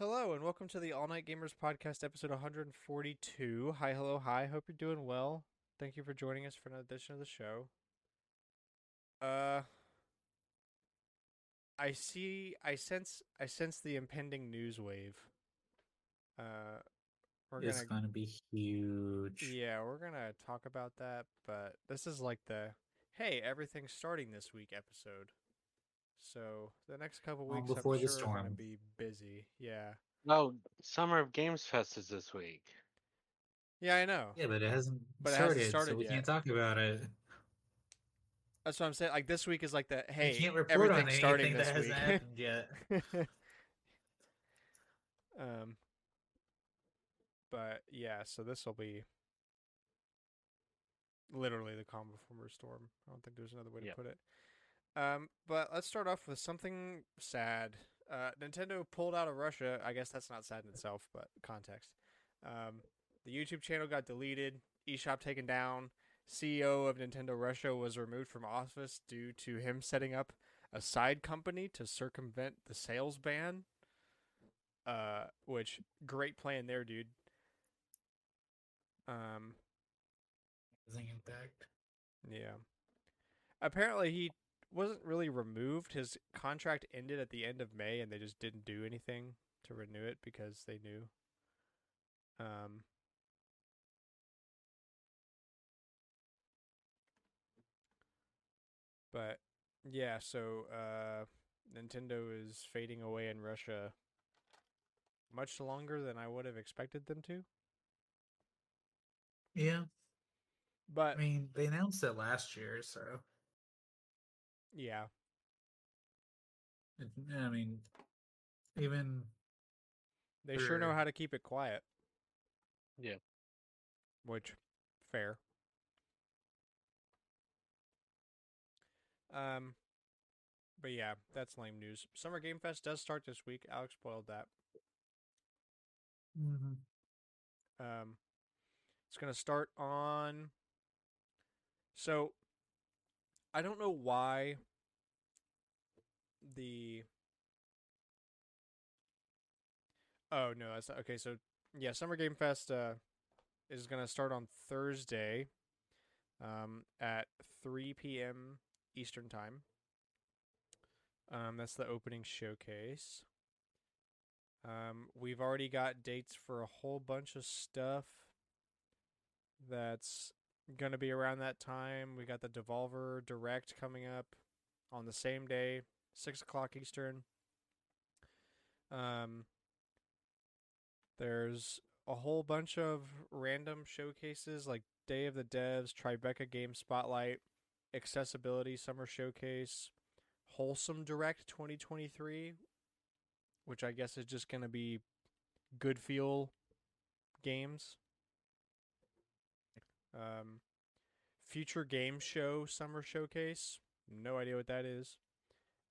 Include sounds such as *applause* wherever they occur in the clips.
Hello and welcome to the All Night Gamers Podcast, episode 142. Hi, hello, hi. Hope you're doing well. Thank you for joining us for another edition of the show. Uh, I see. I sense. I sense the impending news wave. Uh, we're It's gonna. gonna be huge. Yeah, we're gonna talk about that. But this is like the hey, everything's starting this week episode. So the next couple Calm weeks, before I'm the sure, are gonna storm. be busy. Yeah. Oh, Summer of Games Fest is this week. Yeah, I know. Yeah, but it hasn't But it hasn't started, started so we yet. can't talk about it. That's what I'm saying. Like this week is like the we hey, can't report on starting anything that this hasn't happened yet. *laughs* um, but yeah, so this will be literally the calm before the storm. I don't think there's another way to Yep. put it. Um, but let's start off with something sad. Uh, Nintendo pulled out of Russia. I guess that's not sad in itself, but context. Um, the YouTube channel got deleted. eShop taken down. CEO of Nintendo Russia was removed from office due to him setting up a side company to circumvent the sales ban. Uh, which great plan there, dude. Um, impact. yeah. Apparently, he wasn't really removed. His contract ended at the end of May, and they just didn't do anything to renew it because they knew. Um, but yeah, so uh, Nintendo is fading away in Russia much longer than I would have expected them to. Yeah, But I mean they announced it last year, so yeah, it, I mean even they sure know how to keep it quiet. Yeah. which fair. Um, but yeah, that's lame news. Summer Game Fest does start this week. Alex spoiled that. Mm-hmm. Um, it's gonna start on. So, I don't know why. The. Oh no, that's not, okay. So yeah, Summer Game Fest uh, is gonna start on Thursday, um, at three p.m. Eastern time. Um, that's the opening showcase. Um, we've already got dates for a whole bunch of stuff that's gonna be around that time. We got the Devolver Direct coming up on the same day, six o'clock Eastern. Um, there's a whole bunch of random showcases like Day of the Devs, Tribeca Game Spotlight, Accessibility Summer Showcase, Wholesome Direct 2023, which I guess is just going to be good feel games. Um, Future Game Show Summer Showcase, no idea what that is.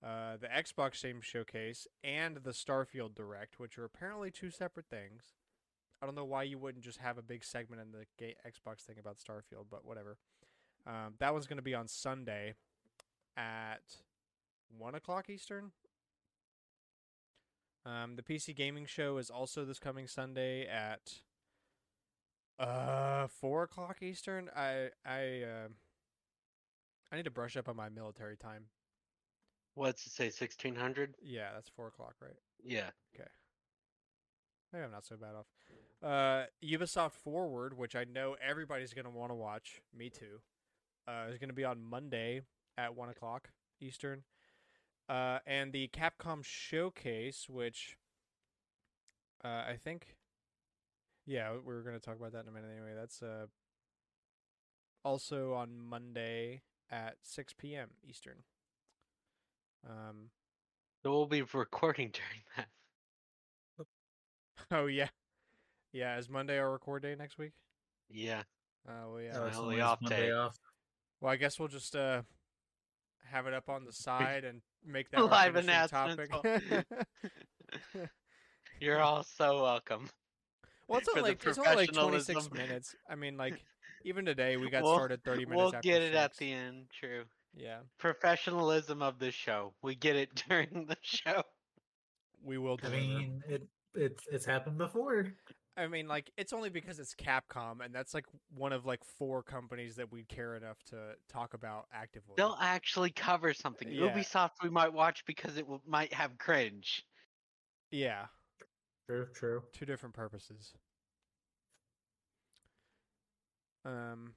Uh, the Xbox Game Showcase and the Starfield Direct, which are apparently two separate things. I don't know why you wouldn't just have a big segment in the Xbox thing about Starfield, but whatever. Um, that one's going to be on Sunday at one o'clock Eastern. Um, the PC Gaming Show is also this coming Sunday at uh four o'clock Eastern. I I uh, I need to brush up on my military time. What's it say? Sixteen hundred? Yeah, that's four o'clock, right? Yeah. Okay. Maybe I'm not so bad off. Uh, Ubisoft Forward, which I know everybody's gonna want to watch. Me too. Uh, is gonna be on Monday at one o'clock Eastern. Uh, and the Capcom Showcase, which uh, I think, yeah, we were gonna talk about that in a minute. Anyway, that's uh also on Monday at six p.m. Eastern. Um. So we'll be recording *laughs* during that. Oh yeah, yeah. Is Monday our record day next week? Yeah. Uh, well, yeah. So Oh, it's only off Monday day. off. Well, I guess we'll just uh have it up on the *laughs* side and make that our Live finishing announcements topic. *laughs* You're all so welcome. Well, it's only like it's only like twenty six minutes. I mean, like *laughs* even today we got We'll- started thirty minutes. We'll after get it at the end. True. Yeah, Professionalism of the show. We get it *laughs* during the show. we will I mean, it it's it's happened before. I mean, like it's only because it's Capcom, and that's like one of like four companies that we care enough to talk about actively. They'll actually cover something. Yeah. Ubisoft we might watch because it will, might have cringe. Yeah, True, true. two different purposes. Um,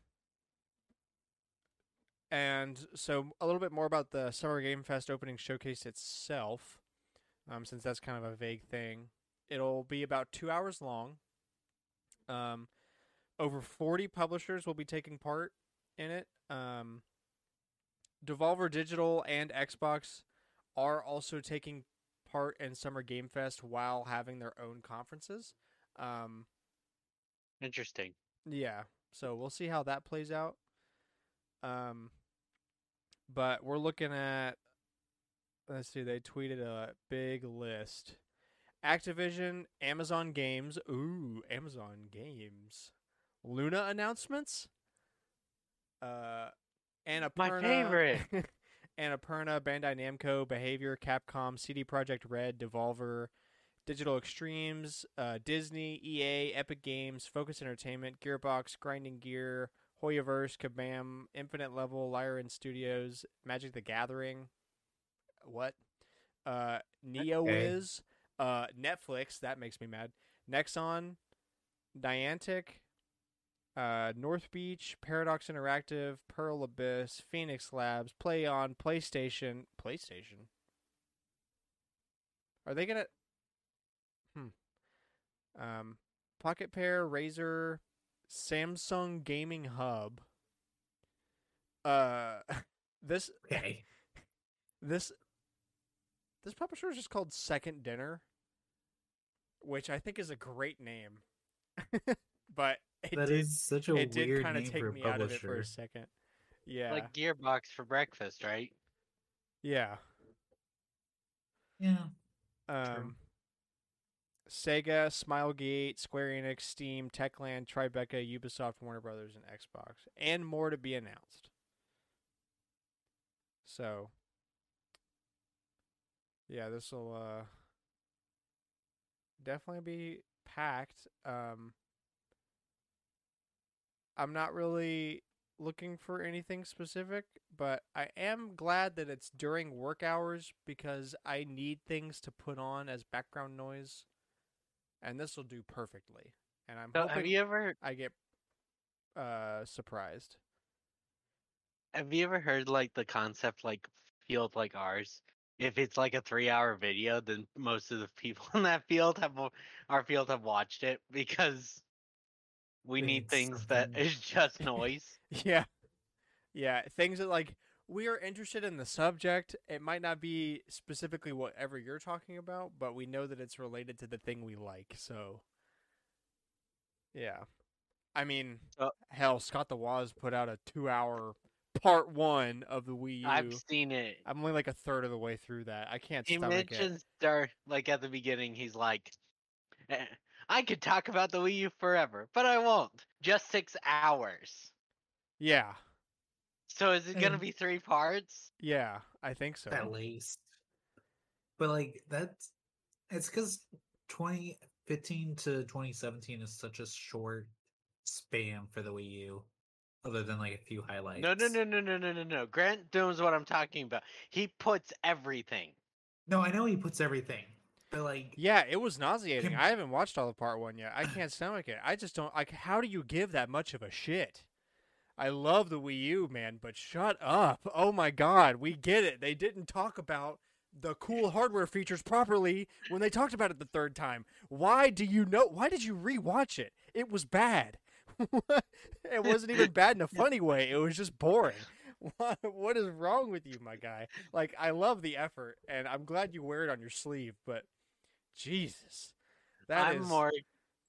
and so a little bit more about the Summer Game Fest opening showcase itself, um, since that's kind of a vague thing. It'll be about two hours long. Um, over 40 publishers will be taking part in it. Um, Devolver Digital and Xbox are also taking part in Summer Game Fest while having their own conferences. Um, Interesting. yeah, so we'll see how that plays out. Um, but we're looking at. Let's see. They tweeted a big list. Activision, Amazon Games. Ooh, Amazon Games. Luna announcements. Uh, Annapurna. My favorite. *laughs* Annapurna, Bandai Namco, Behavior, Capcom, CD Projekt Red, Devolver, Digital Extremes, uh, Disney, EA, Epic Games, Focus Entertainment, Gearbox, Grinding Gear, HoYoverse, Kabam, Infinite Level, Lyran Studios, Magic the Gathering. What? Uh, NeoWiz, uh, Netflix. That makes me mad. Nexon, Niantic, uh, North Beach, Paradox Interactive, Pearl Abyss, Phoenix Labs, Play On, PlayStation, PlayStation. Are they gonna? Hmm. Um, Pocket Pair, Razer, Samsung Gaming Hub. Uh, *laughs* this Okay. *laughs* this this publisher is just called Second Dinner, which I think is a great name. *laughs* but it That did, is such a it did weird kind of name take for a me out of it for a second. Yeah. Like Gearbox for breakfast, right? yeah. Yeah. Um Sega, Smilegate, Square Enix, Steam, Techland, Tribeca, Ubisoft, Warner Brothers, and Xbox, and more to be announced. So, yeah, this will uh, definitely be packed. Um, I'm not really looking for anything specific, but I am glad that it's during work hours because I need things to put on as background noise, and this will do perfectly. And I'm So hoping have you ever I get uh surprised. have you ever heard like the concept like field like ours? If it's like a three hour video, then most of the people *laughs* in that field have our field have watched it because we need things that something. *laughs* is just noise. *laughs* Yeah. Yeah, things that like we are interested in the subject. It might not be specifically whatever you're talking about, but we know that it's related to the thing we like. So Yeah. I mean, Uh, hell, Scott the Woz put out a 2-hour part 1 of the Wii U. I've seen it. I'm only like a third of the way through that. I can't He stomach it. mentions there like at the beginning, he's like, "Eh, I could talk about the Wii U forever, but I won't. Just six hours. Yeah. So is it gonna And- be three parts? Yeah, I think so. At least. But like that's it's because 2015 to 2017 is such a short span for the Wii U, other than like a few highlights. No, no, no, no, no, no, no, no. Grant knows what I'm talking about. He puts everything. No, I know he puts everything, but like Yeah, it was nauseating. Him- I haven't watched all of part one yet. I can't stomach it. I just don't like. How do you give that much of a shit? I love the Wii U, man, but shut up. Oh my god, we get it. They didn't talk about the cool hardware features properly when they talked about it the third time. Why do you know? Why did you rewatch it? It was bad. *laughs* it wasn't even bad in a *laughs* funny way. It was just boring. *laughs* What, what is wrong with you, my guy? Like, I love the effort, and I'm glad you wear it on your sleeve, but Jesus, that I'm is- more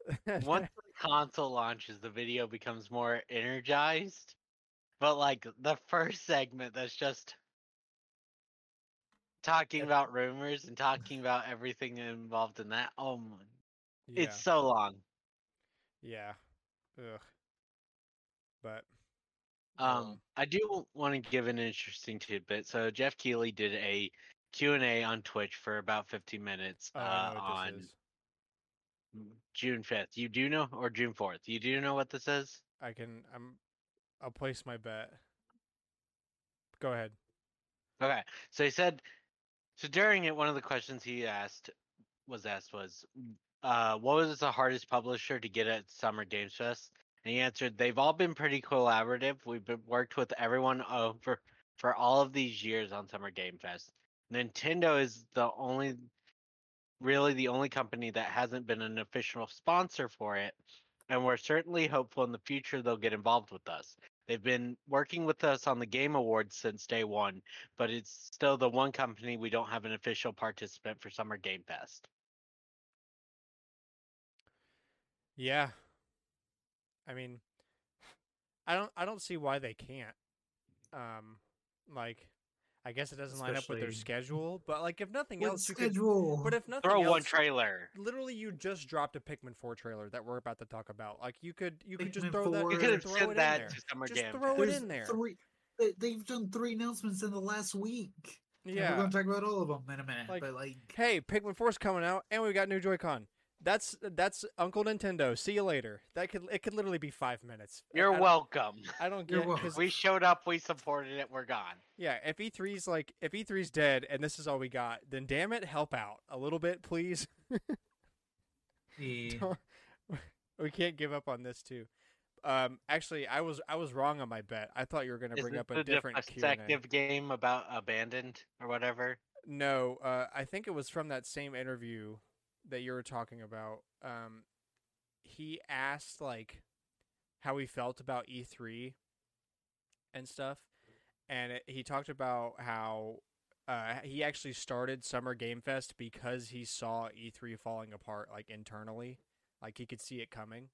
*laughs* once the console launches, the video becomes more energized. But like the first segment that's just talking about rumors and talking *laughs* about everything involved in that. Oh my yeah, it's so long. yeah, ugh. But Um, I do want to give an interesting tidbit. So Geoff Keighley did a Q and A on Twitch for about 15 minutes oh, uh, I know what on is. June 5th. You do know, or June 4th. You do know what this is? I can. I'm. I'll place my bet. Go ahead. Okay. So he said, so during it, one of the questions he asked was asked was, uh, what was the hardest publisher to get at Summer Games Fest? And he answered, they've all been pretty collaborative. We've been, worked with everyone over for all of these years on Summer Game Fest. Nintendo is the only, really the only company that hasn't been an official sponsor for it. And we're certainly hopeful in the future they'll get involved with us. They've been working with us on the Game Awards since day one, but it's still the one company we don't have an official participant for Summer Game Fest. Yeah. I mean, *sighs* I don't. I don't see why they can't. Um, like, I guess it doesn't line up with their schedule. But like, if nothing What else, you could. schedule? But if nothing Throw else, one trailer. literally, you just dropped a Pikmin Four trailer that we're about to talk about. Like, you could. You could just Pikmin throw that. 4. You could have throw it in that there. to Summer Just Game throw it in there. Three, they, they've done three announcements in the last week. and Yeah. we're gonna talk about all of them in a minute. Like, but like, hey, Pikmin 4's coming out, and we got new Joy-Con. That's that's Uncle Nintendo. See you later. That could it could literally be five minutes. You're I welcome. I don't You're get because We showed up, we supported it, we're gone. yeah. If E3's like if E3's dead and this is all we got, then damn it, help out a little bit, please. *laughs* yeah, *laughs* *laughs* we can't give up on this too. Um, actually, I was I was wrong on my bet. I thought you were going to bring up a the different Q&A. game about abandoned or whatever? No, uh, I think it was from that same interview that you were talking about. Um, he asked like how he felt about E3 and stuff, and it, he talked about how uh, he actually started Summer Game Fest because he saw E3 falling apart like internally, like he could see it coming,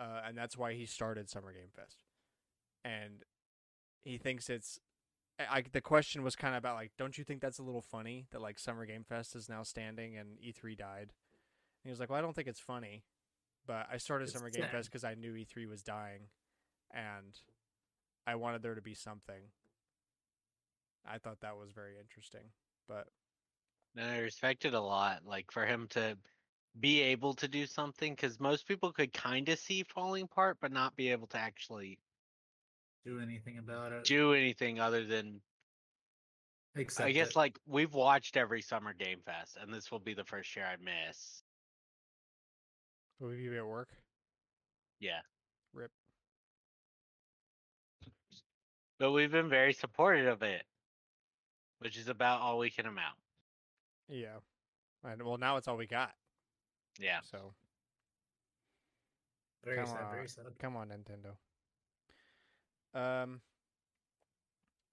uh, and that's why he started Summer Game Fest, and he thinks it's I, the question was kind of about like, don't you think that's a little funny that like Summer Game Fest is now standing and E3 died? And he was like, well, I don't think it's funny, but I started It's Summer Game sad. Fest because I knew E3 was dying, and I wanted there to be something. I thought that was very interesting, but And I respect it a lot. Like for him to be able to do something, because most people could kind of see falling apart, but not be able to actually do anything about it. do anything other than. Except I guess it. like we've watched every Summer Game Fest, and this will be the first year I miss. will we be at work? Yeah. Rip. But we've been very supportive of it, which is about all we can amount. Yeah, and well, now it's all we got. Yeah. So very come sad, on. very sad. Come on, Nintendo. Um.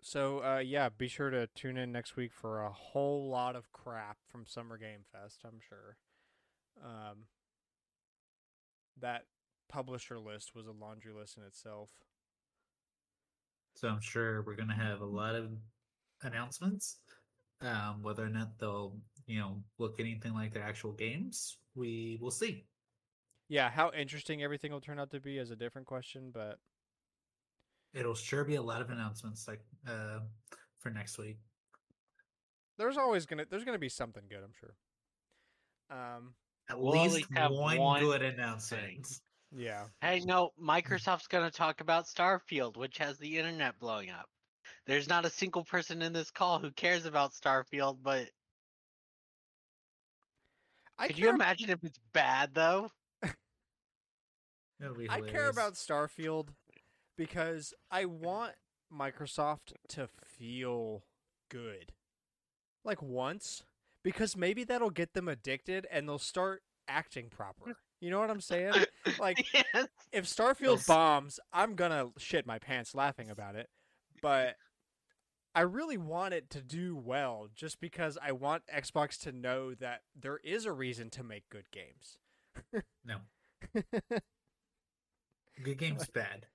So uh, yeah, be sure to tune in next week for a whole lot of crap from Summer Game Fest. I'm sure. Um. That publisher list was a laundry list in itself. So I'm sure we're gonna have a lot of announcements. Um, whether or not they'll, you know, look anything like their actual games, we will see. Yeah, how interesting everything will turn out to be is a different question, but It'll sure be a lot of announcements like uh for next week. there's always gonna there's gonna be something good. I'm sure. Um. At We'll at least least have one, one good announcement. Yeah. Hey, no, Microsoft's going to talk about Starfield, which has the internet blowing up. There's not a single person in this call who cares about Starfield, but I could you imagine if it's bad though? *laughs* I care about Starfield because I want Microsoft to feel good. Like once. Because maybe that'll get them addicted and they'll start acting proper. You know what I'm saying? *laughs* Like Yes. if Starfield s- bombs, I'm gonna shit my pants laughing about it. But I really want it to do well just because I want Xbox to know that there is a reason to make good games. No. *laughs* Good game's bad.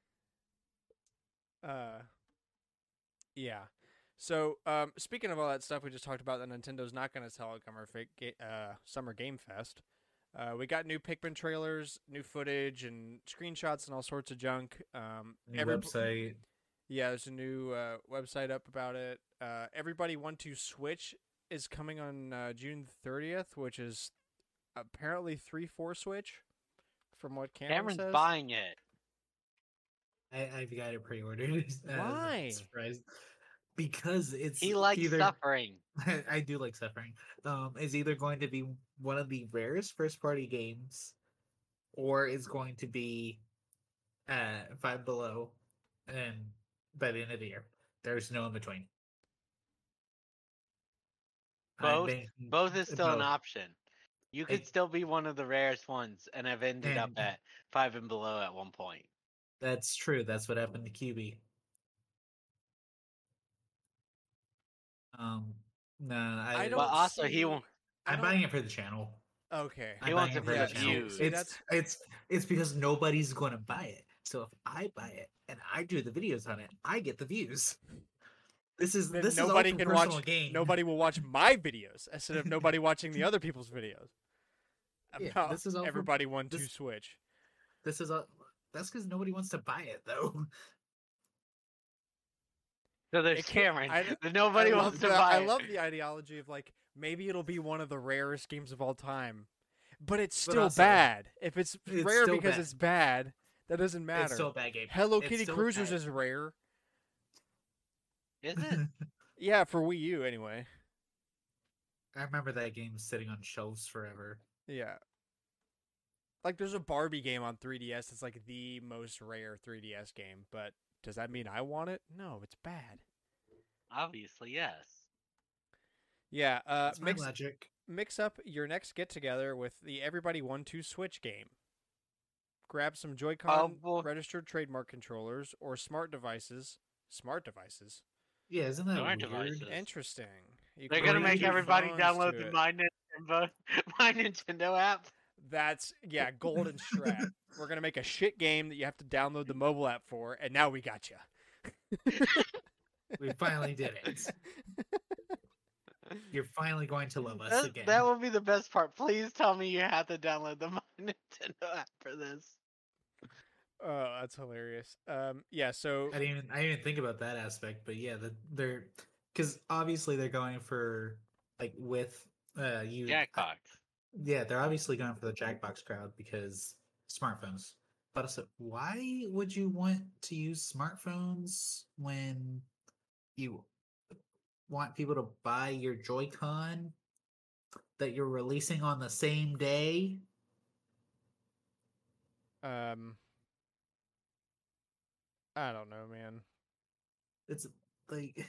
Uh, yeah. So, um, speaking of all that stuff we just talked about, that Nintendo's not going to tell it come our fake ga- uh, Summer Game Fest. Uh, we got new Pikmin trailers, new footage, and screenshots, and all sorts of junk. Um, New every- website. Yeah, there's a new uh, website up about it. Uh, Everybody 1-2 Switch is coming on uh, June 30th, which is apparently three four switch, from what Cameron Cameron's says. buying it. I, I've got it pre-ordered. *laughs* as a Why? Surprise. Because it's He likes either, suffering. *laughs* I do like suffering. Um, is either going to be one of the rarest first-party games, or is going to be uh five below, and by the end of the year, there's no in between. Both- banking- Both is still an option. You could It- still be one of the rarest ones and I've ended up at five and below at one point. That's true. That's what happened to QB. Um, no, I, I don't But also, he won't. I I'm buying it for the channel. Okay. He I'm wants buying it it for for the the channel. views. See, It's, it's it's because nobody's going to buy it. So if I buy it and I do the videos on it, I get the views. This is Then this nobody is all can watch- personal gain. Nobody will watch my videos instead of *laughs* nobody watching the other people's videos. Yeah, this is all for- everybody one two this- switch. This is all. That's because nobody wants to buy it though. So there's It can't- Cameron. I- *laughs* Nobody I love wants to the- buy I it. love the ideology of like maybe it'll be one of the rarest games of all time, but it's But still also- bad. If it's, It's rare because bad. it's bad, that doesn't matter. It's still a bad game. Hello It's Kitty Cruisers bad. is rare. Is it? *laughs* Yeah, for Wii U anyway. I remember that game sitting on shelves forever. Yeah. Like there's a Barbie game on 3DS. It's like the most rare 3DS game, but does that mean I want it? No, it's bad. Obviously, yes. Yeah, uh That's my mix logic. mix up your next get together with the Everybody 1-2 Switch game. Grab some Joy-Con well- registered trademark controllers or smart devices. Smart devices. Yeah, isn't that Smart weird? devices. Interesting. You They're gonna make use your everybody phones download to the it. My Nintendo, *laughs* My Nintendo app. That's yeah, *laughs* golden strat. We're gonna make a shit game that you have to download the mobile app for, and now we got you. We finally did it. *laughs* You're finally going to love us That, again. that will be the best part. Please tell me you have to download the *laughs* My Nintendo app for this. Oh, that's hilarious. Um, yeah. So I didn't even I didn't even think about that aspect, but yeah, the, they're because obviously they're going for like with uh you Jackbox. Yeah, they're obviously going for the Jackbox crowd because smartphones. But also, why would you want to use smartphones when you want people to buy your Joy-Con that you're releasing on the same day? um, I don't know, man. It's like *sighs*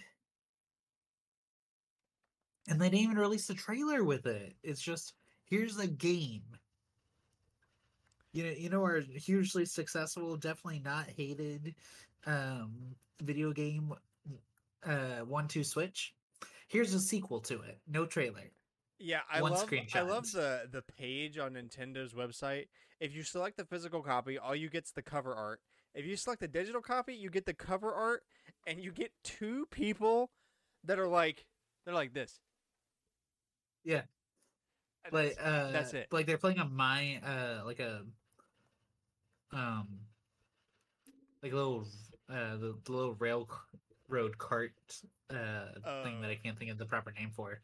and they didn't even release a trailer with it. It's just here's a game. You know, you know, our hugely successful, definitely not hated um video game uh one two switch. Here's a sequel to it. No trailer. Yeah, I One love I love the the page on Nintendo's website. If you select the physical copy, all you get's the cover art. If you select the digital copy, you get the cover art, and you get two people that are like they're like this. Yeah. Like uh that's it. like they're playing a my uh like a um like a little uh the, the little rail road cart uh thing that I Oh. can't think of the proper name for.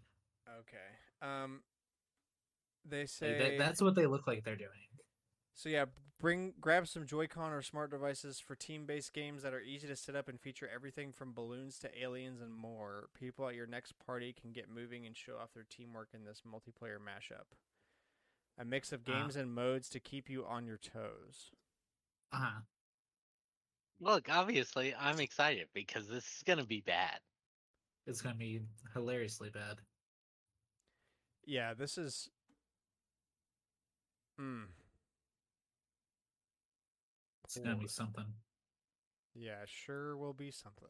okay. Um, they Like, say that, that's what they look like they're doing. So yeah, bring grab some Joy-Con or smart devices for team-based games that are easy to set up and feature everything from balloons to aliens and more. People at your next party can get moving and show off their teamwork in this multiplayer mashup. A mix of Ah. games and modes to keep you on your toes. Uh-huh. Look, obviously, I'm excited because this is gonna be bad. It's gonna be hilariously bad. Yeah, this is. Hmm. It's gonna be something. Yeah, sure will be something.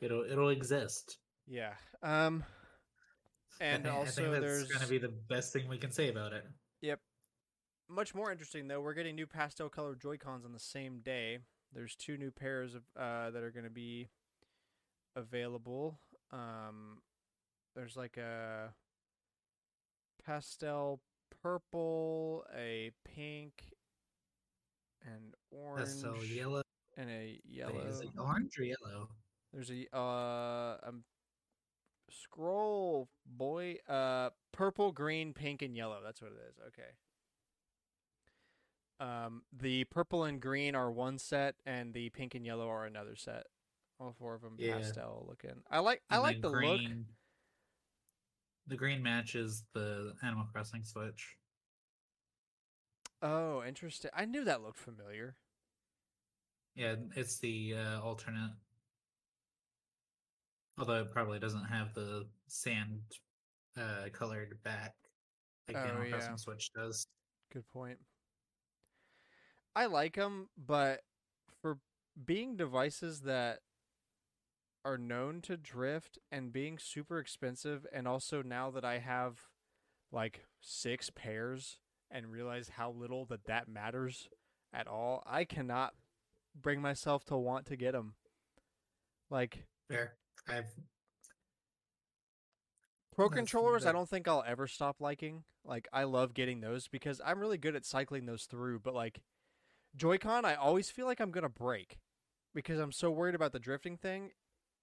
It'll it'll exist. Yeah. Um. *laughs* I And think- I also, think that's there's gonna be the best thing we can say about it. Yep. Much more interesting though, we're getting new pastel color Joy Cons on the same day. There's two new pairs of uh, that are going to be available. Um, there's like a pastel purple, a pink, and orange, so yellow. and a Wait, yellow. Is it orange or yellow? There's a uh a scroll boy. Uh, purple, green, pink, and yellow. That's what it is. Okay. Um, the purple and green are one set, and the pink and yellow are another set. All four of them Yeah. pastel looking. I like. I like the look. The green matches the Animal Crossing Switch. Oh, interesting. I knew that looked familiar. Yeah, it's the uh, alternate. Although it probably doesn't have the sand uh, colored back like Oh, the Animal yeah. Crossing Switch does. Good point. I like them, but for being devices that are known to drift and being super expensive, and also now that I have like six pairs and realize how little that that matters at all, I cannot bring myself to want to get them. Like Fair. I've Pro That's controllers, I don't think I'll ever stop liking. Like, I love getting those because I'm really good at cycling those through. But like, Joy-Con, I always feel like I'm gonna break because I'm so worried about the drifting thing.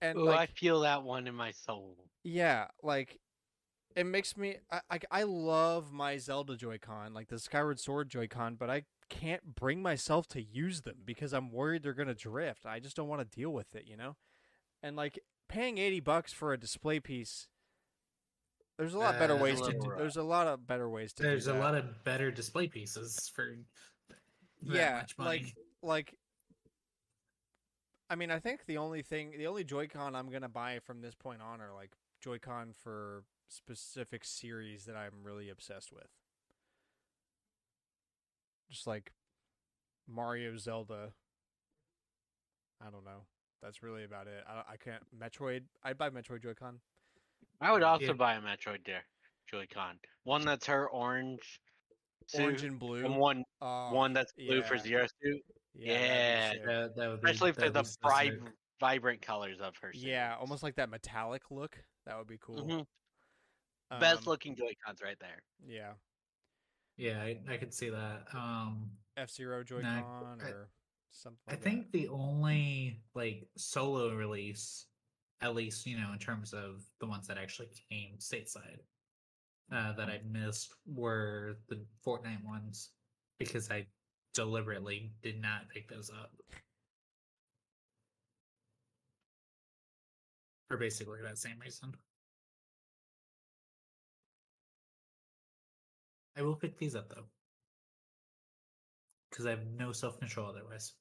And Ooh, I feel that one in my soul. yeah, like it makes me. I, I I love my Zelda Joy-Con, like the Skyward Sword Joy-Con, but I can't bring myself to use them because I'm worried they're gonna drift. I just don't want to deal with it, you know. And like paying eighty bucks for a display piece. There's a lot better Uh, ways to. Do, there's a lot of better ways to. there's a lot of better display pieces for yeah, like like. I mean, I think the only thing, the only Joy-Con I'm gonna buy from this point on are like Joy-Con for specific series that I'm really obsessed with. Just like Mario, Zelda. I don't know. That's really about it. I, I can't. Metroid. I'd buy Metroid Joy-Con. I would Um, also yeah. buy a Metroid there, Joy-Con. One that's her orange, Orange and blue. and one Oh, one that's blue for yeah. Zero suit. Yeah. that'd be sick. that, that would be, Especially if they're the be so sick. vib- vibrant colors of her. suit. Yeah, almost like that metallic look. That would be cool. Mhm. Best Um, looking Joy-Cons right there. Yeah. Yeah, I, I could see that. Um, F Zero Joy-Con I- or something. I Like think the only like solo release, at least you know in terms of the ones that actually came stateside, uh, that I missed were the Fortnite ones because I deliberately did not pick those up. For basically that same reason. I will pick these up though. Because I have no self control otherwise.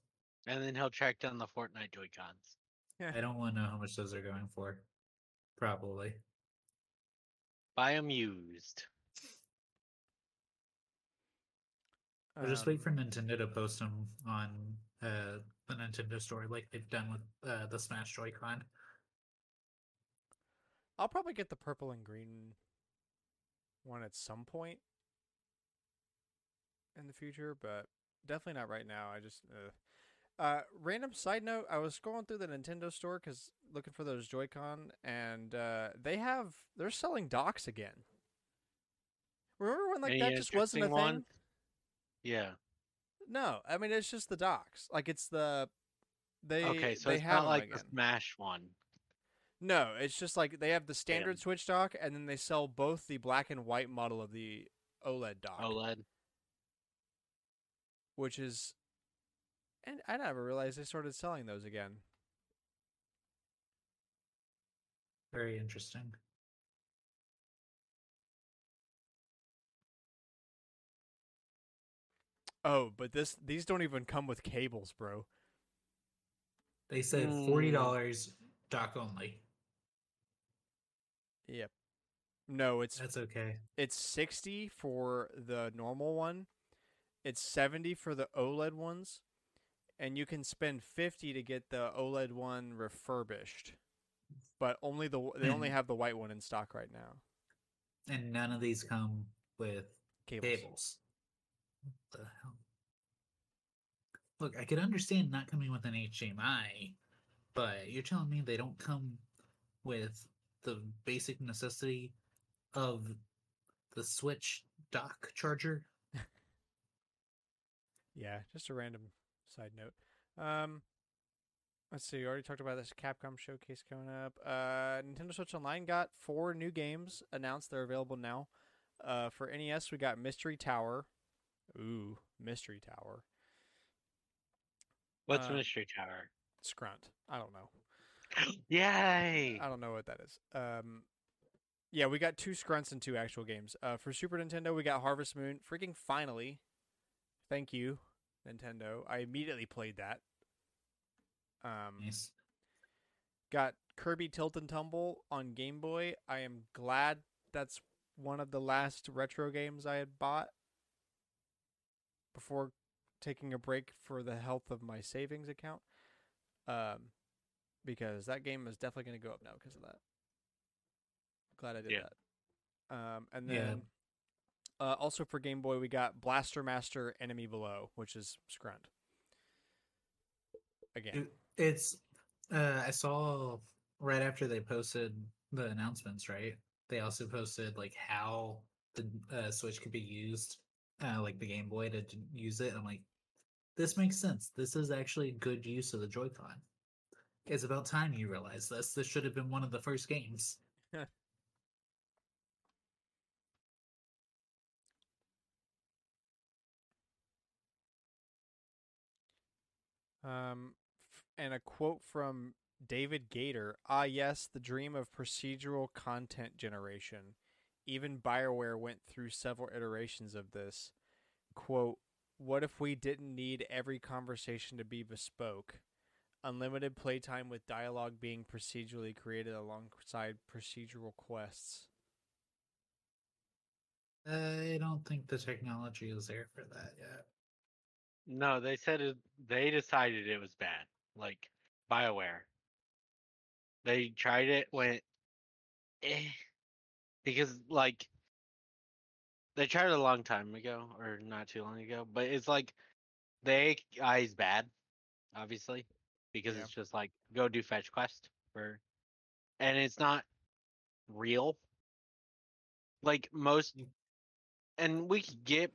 And then he'll track down the Fortnite Joy-Cons. that. I don't want to know how much those are going for. Probably. Buy them used. Or just wait for Um, Nintendo to post them on uh, the Nintendo store like they've done with uh, the Smash Joy-Con. I'll probably get the purple and green one at some point in the future, but definitely not right now. I just uh, uh random side note, I was scrolling through the Nintendo store cuz looking for those Joy-Con and uh they have they're selling docks again. Remember when like Any that just wasn't a thing? ones? Yeah. No, I mean it's just the docks. Like it's the they okay, so they it's have not like again. the Smash one. No, it's just like they have the standard Damn. Switch dock, and then they sell both the black and white model of the OLED dock, OLED. Which is, and I never realized they started selling those again. Very interesting. Oh, but this these don't even come with cables, bro. They said Mm. forty dollars dock only. Yep. No, it's That's okay. it's sixty for the normal one. It's seventy for the OLED ones, and you can spend fifty to get the OLED one refurbished. But only the they only Hmm. have the white one in stock right now. And none of these come with Cables. cables. What the hell? Look, I could understand not coming with an HDMI, but you're telling me they don't come with the basic necessity of the Switch dock charger? Yeah, just a random side note. Um, Let's see. We already talked about this Capcom showcase coming up. Uh, Nintendo Switch Online got four new games announced. They're available now. Uh, for NES, we got Mystery Tower. Ooh, Mystery Tower. What's Uh, Mystery Tower? Scrunt. I don't know. *laughs* Yay! I don't know what that is. Um, yeah, we got two Scrunts and two actual games. Uh, for Super Nintendo, we got Harvest Moon. Freaking finally. Thank you, Nintendo. I immediately played that. Um, Nice. got Kirby Tilt and Tumble on Game Boy. I am glad that's one of the last retro games I had bought before taking a break for the health of my savings account. Um, because that game is definitely going to go up now because of that. Glad I did Yeah. that. Um, and Yeah. then uh, also for Game Boy, we got Blaster Master Enemy Below, which is Scrunt. Again. It's uh I saw right after they posted the announcements, right? They also posted like how the uh, Switch could be used, uh, like the Game Boy to d- use it. I'm like, this makes sense. This is actually good use of the Joy-Con. It's about time you realize this. This should have been one of the first games. *laughs* Um, and a quote from David Gaider Ah, yes, the dream of procedural content generation. Even BioWare went through several iterations of this. Quote, what if we didn't need every conversation to be bespoke? Unlimited playtime with dialogue being procedurally created alongside procedural quests. I don't think the technology is there for that yet. No, they said it, they decided it was bad. Like BioWare. They tried it, went eh, because like they tried it a long time ago or not too long ago, but it's like the AI is bad, obviously, because Yeah. it's just like go do fetch quest for, and it's not real. Like most, and we could get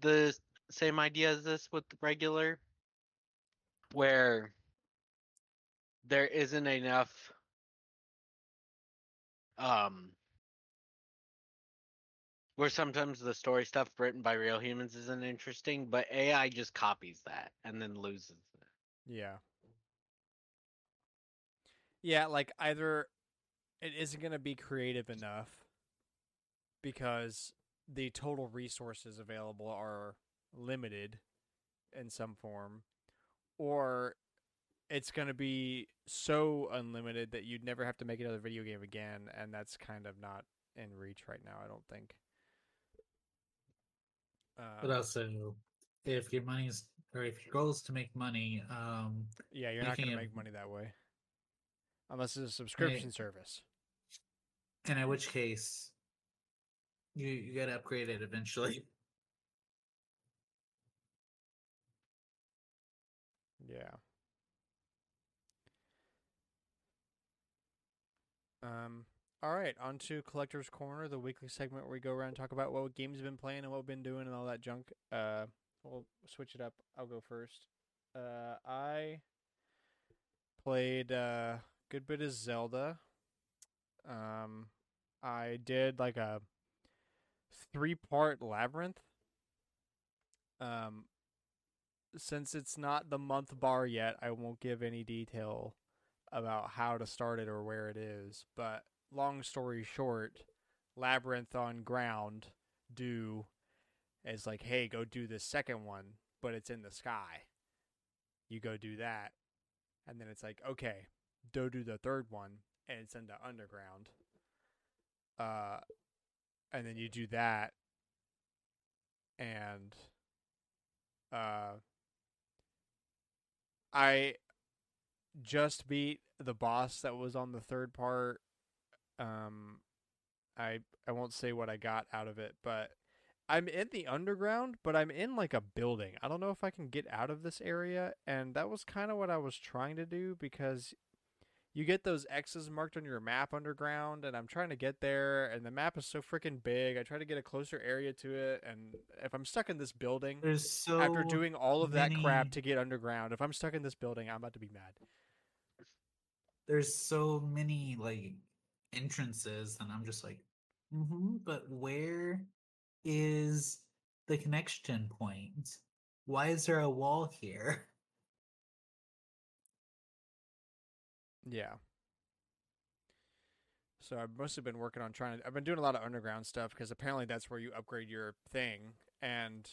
the same idea as this with regular, where there isn't enough um where sometimes the story stuff written by real humans isn't interesting, but AI just copies that and then loses it. Yeah. Yeah, like either it isn't going to be creative enough because the total resources available are limited in some form, or it's going to be so unlimited that you'd never have to make another video game again, and that's kind of not in reach right now, I don't think. But Um, also, if your money's or if your goal is to make money, um, yeah, you're not going to make money that way. Unless it's a subscription service. and in which case, you you gotta upgrade it eventually. *laughs* Yeah. Um. All right, on to Collector's Corner, the weekly segment where we go around and talk about what games have been playing and what we've been doing and all that junk. Uh, we'll switch it up. I'll go first. Uh, I played uh good bit of Zelda. Um, I did like a three part labyrinth. Um, since it's not the month bar yet, I won't give any detail about how to start it or where it is. But long story short, Labyrinth on ground do is like, hey, go do the second one, but it's in the sky. You go do that. And then it's like, okay, go do the third one, and it's in the underground. Uh, and then you do that, and uh, I just beat the boss that was on the third part. Um, I I won't say what I got out of it, but I'm in the underground, but I'm in like a building. I don't know if I can get out of this area, and that was kind of what I was trying to do because you get those X's marked on your map underground, and I'm trying to get there, and the map is so freaking big. I try to get a closer area to it, and if I'm stuck in this building, There's so after doing all of that crap to get underground, if I'm stuck in this building, I'm about to be mad. there's so many like entrances, and I'm just like, mm-hmm, but where is the connection point? Why is there a wall here? Yeah. So I've mostly been working on trying to. I've been doing a lot of underground stuff because apparently that's where you upgrade your thing, and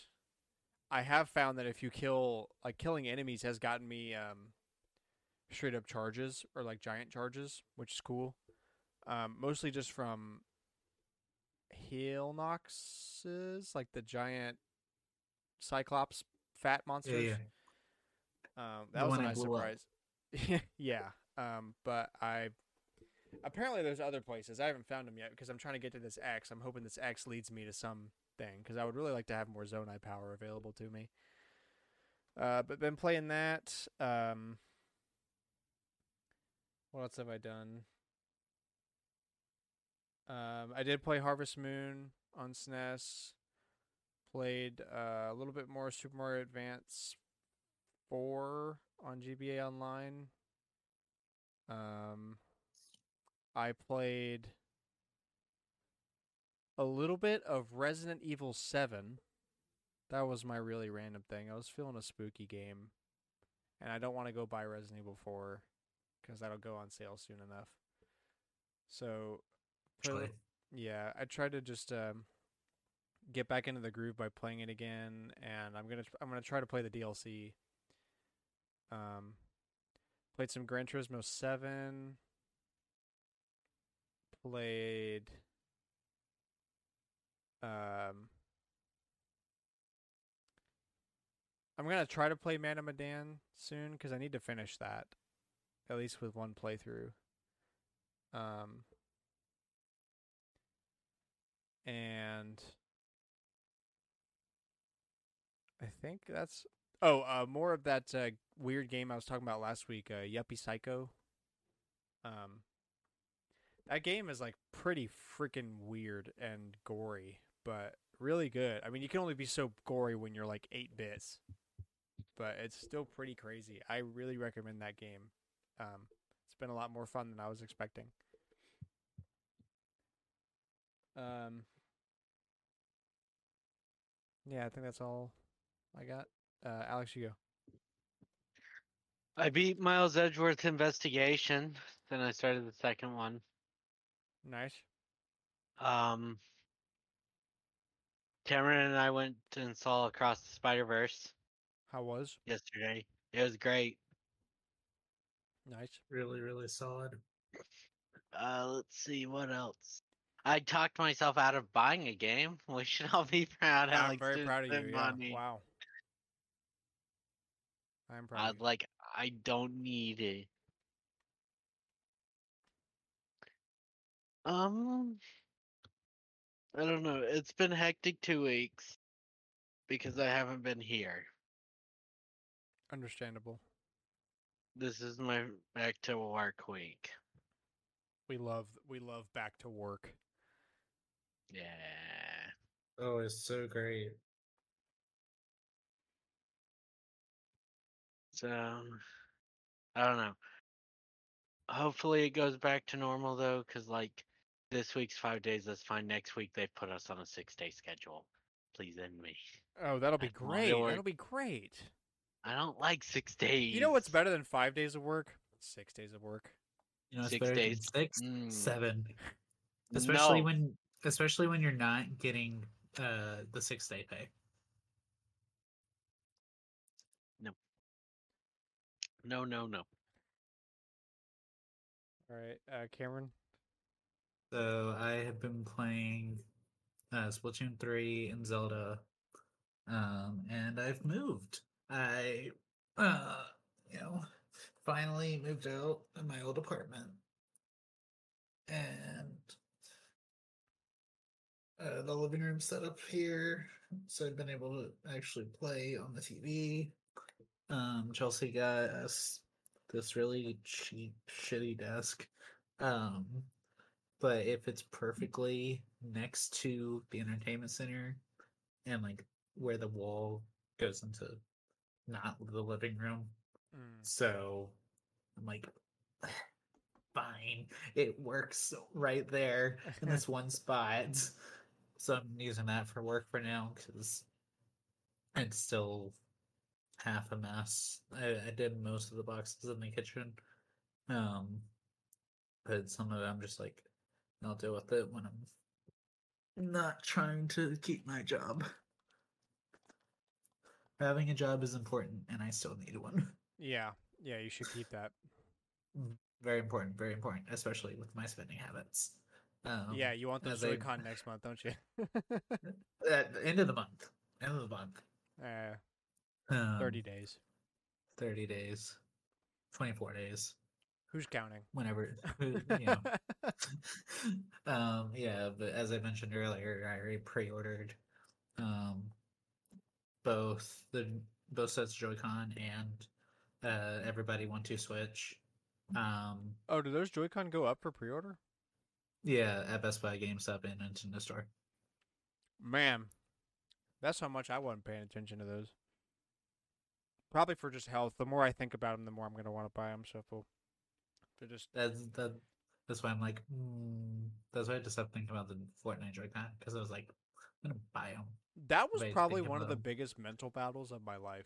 I have found that if you kill like killing enemies has gotten me um straight up charges or like giant charges, which is cool. Um, mostly just from Hinoxes, like the giant cyclops fat monsters. Um, that The was a nice surprise. *laughs* yeah. Um, but I apparently there's other places I haven't found them yet because I'm trying to get to this X. I'm hoping this X leads me to some thing because I would really like to have more Zonai power available to me. Uh, but been playing that. Um, what else have I done? Um, I did play Harvest Moon on SNES. Played uh, a little bit more Super Mario Advance 4 on GBA Online. Um, I played a little bit of Resident Evil 7. That was my really random thing. I was feeling a spooky game, and I don't want to go buy Resident Evil 4 because that'll go on sale soon enough. So, Actually, yeah, I tried to just um, get back into the groove by playing it again, and I'm gonna I'm gonna try to play the DLC. Um, played some Gran Turismo Seven. Played. Um, I'm gonna try to play Man of Medan soon because I need to finish that, at least with one playthrough. Um, and I think that's oh, uh, more of that uh, weird game I was talking about last week, uh, Yuppie Psycho. Um, that game is like pretty freaking weird and gory, but really good. I mean, you can only be so gory when you're like eight bits, but it's still pretty crazy. I really recommend that game. Um, it's been a lot more fun than I was expecting. Um, yeah, I think that's all I got. Uh, Alex, you go. I beat Miles Edgeworth Investigation. Then I started the second one. Nice. Um, Cameron and I went and saw Across the Spider Verse How was? yesterday. It was great. Nice. really, really solid. Uh, let's see what else. I talked myself out of buying a game. We should all be proud. I'm very proud of you. Yeah. Wow. I'm proud. I of you. like. I don't need it. Um, I don't know. It's been hectic two weeks because I haven't been here. Understandable. This is my back to work week. We love we love back to work. Yeah. Oh, it's so great. So I don't know. Hopefully it goes back to normal though, because like this week's five days, that's fine. Next week they've put us on a six day schedule. Please end me. Oh, that'll be I great. work. That'll be great. I don't like six days. You know what's better than five days of work? Six days of work. You know, it's Six better days. six, Mm. seven. *laughs* Especially No. when, especially when you're not getting uh the six day pay. No, no, no. All right, uh, Cameron. So I have been playing uh, Splatoon three and Zelda, um, and I've moved. I, uh, you know, finally moved out of my old apartment, and uh, the living room set up here, so I've been able to actually play on the TV. Um, Chelsea got us this really cheap, shitty desk. Um, but if it's perfectly next to the entertainment center and like where the wall goes into not the living room Mm. so i'm like *sighs* fine. It works right there in this *laughs* one spot. So I'm using that for work for now because it's still half a mess. I, I did most of the boxes in the kitchen. Um, but some of it I'm just like, I'll deal with it when I'm not trying to keep my job. Having a job is important, and I still need one. Yeah, yeah, you should keep that. Very important, very important, especially with my spending habits. Um, yeah, you want those as Joy-Con next month, don't you? *laughs* At the end of the month. End of the month. uh, Um, 30 days. 30 days. 24 days. Who's counting? Whenever, *laughs* you know. *laughs* um, yeah, but as I mentioned earlier, I already pre-ordered um, both the both sets of Joy-Con and uh, Everybody 1-2 Switch. Um, oh, do those Joy-Con go up for pre-order? yeah, at Best Buy, GameStop, and Nintendo Store. Man, that's how much I wasn't paying attention to those. Probably for just health. The more I think about them, the more I'm gonna want to buy them. So if they're just That's that. That's why I'm like, mm, that's why I just to stop thinking about the Fortnite Joy-Con because I was like, I'm gonna buy them. that was probably one of the biggest mental battles of my life.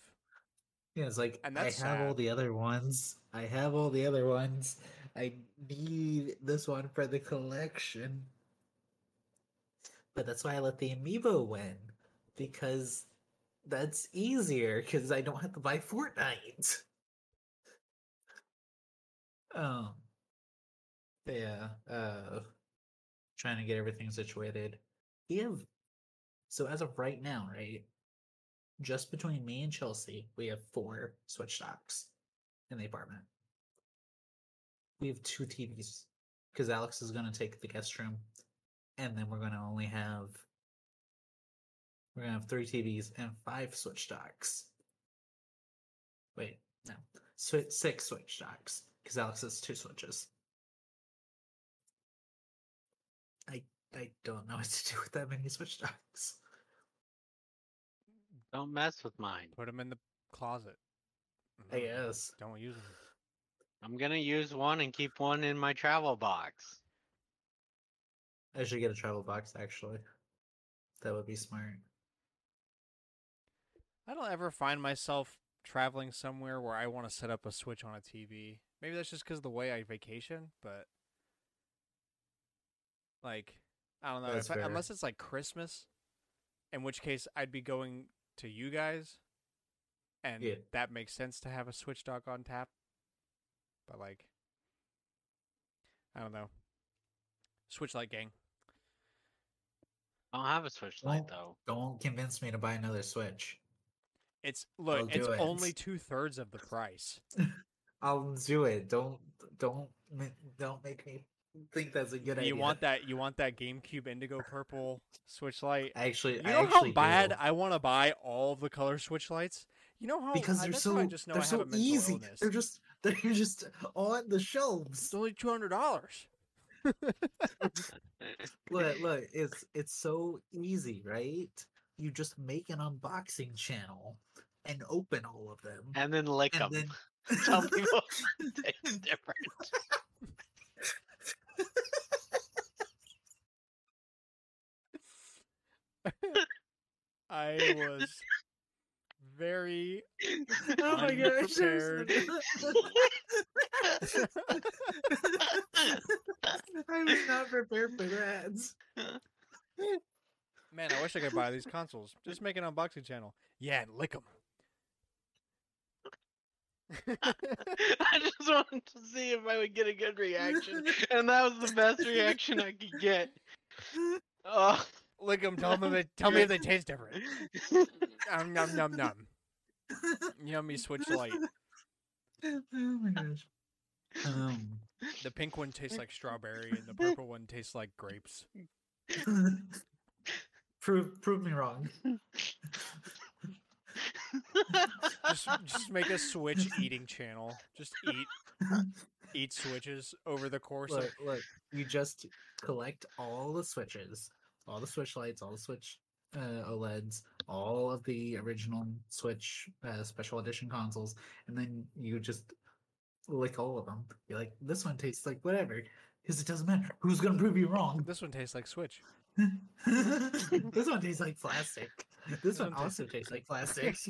Yeah, it's like And I that's have all the other ones. I have all the other ones. I need this one for the collection. But that's why I let the amiibo win because that's easier because I don't have to buy Fortnite. Um, yeah. Uh, trying to get everything situated. We have so as of right now, right? just between me and Chelsea, we have four Switch docks in the apartment. We have two TVs because Alex is going to take the guest room, and then we're going to only have we're going to have three TVs and five Switch docks. Wait, no, Swi six Switch docks because Alex has two Switches. I I don't know *laughs* what to do with that many Switch docks. Don't mess with mine. Put them in the closet. I Mhm. guess. Don't use them. I'm gonna use one and keep one in my travel box. I should get a travel box actually. That would be smart. I don't ever find myself traveling somewhere where I want to set up a Switch on a TV. Maybe that's just because of the way I vacation, but like I don't know. I, unless it's like Christmas, in which case I'd be going to you guys, and Yeah. that makes sense to have a Switch dock on tap. But like, I don't know. Switch Light gang. I don't have a Switch Lite Well- though. Don't convince me to buy another Switch. It's look. I'll It's it. only two thirds of the price. *laughs* I'll do it. Don't don't don't make me think that's a good idea. you want that? You want that GameCube Indigo Purple Switch Light? Actually, You I know actually how bad do. I want to buy all the color Switch lights? You know how because uh, I, they're so I just know they're I so easy. illness. They're just *laughs* they're just on the shelves. It's only two hundred dollars. *laughs* Look, look, it's it's so easy, right? You just make an unboxing channel and open all of them, and then lick and them. then *laughs* Tell people *laughs* *laughs* it tastes different. I was very oh my gosh. I was not prepared for that. man. I wish I could buy these consoles. Just make an unboxing channel. Yeah, and lick them. *laughs* I just wanted to see if I would get a good reaction, and that was the best reaction I could get. Oh. lick them. Tell them. They, tell me if they taste different. Um, num num num. Yummy Switch Light. oh my gosh. Um, The pink one tastes like strawberry, and the purple one tastes like grapes. *laughs* prove prove me wrong. *laughs* Just, *laughs* just make a Switch eating channel. Just eat, eat switches over the course of look, look, you just collect all the switches, all the switch lights, all the switch uh, OLEDs, all of the original Switch uh, special edition consoles, and then you just lick all of them. You're like, this one tastes like whatever, because it doesn't matter. Who's gonna prove you wrong? This one tastes like Switch. *laughs* this one tastes like plastic. *laughs* This one one also tastes like plastic. *laughs*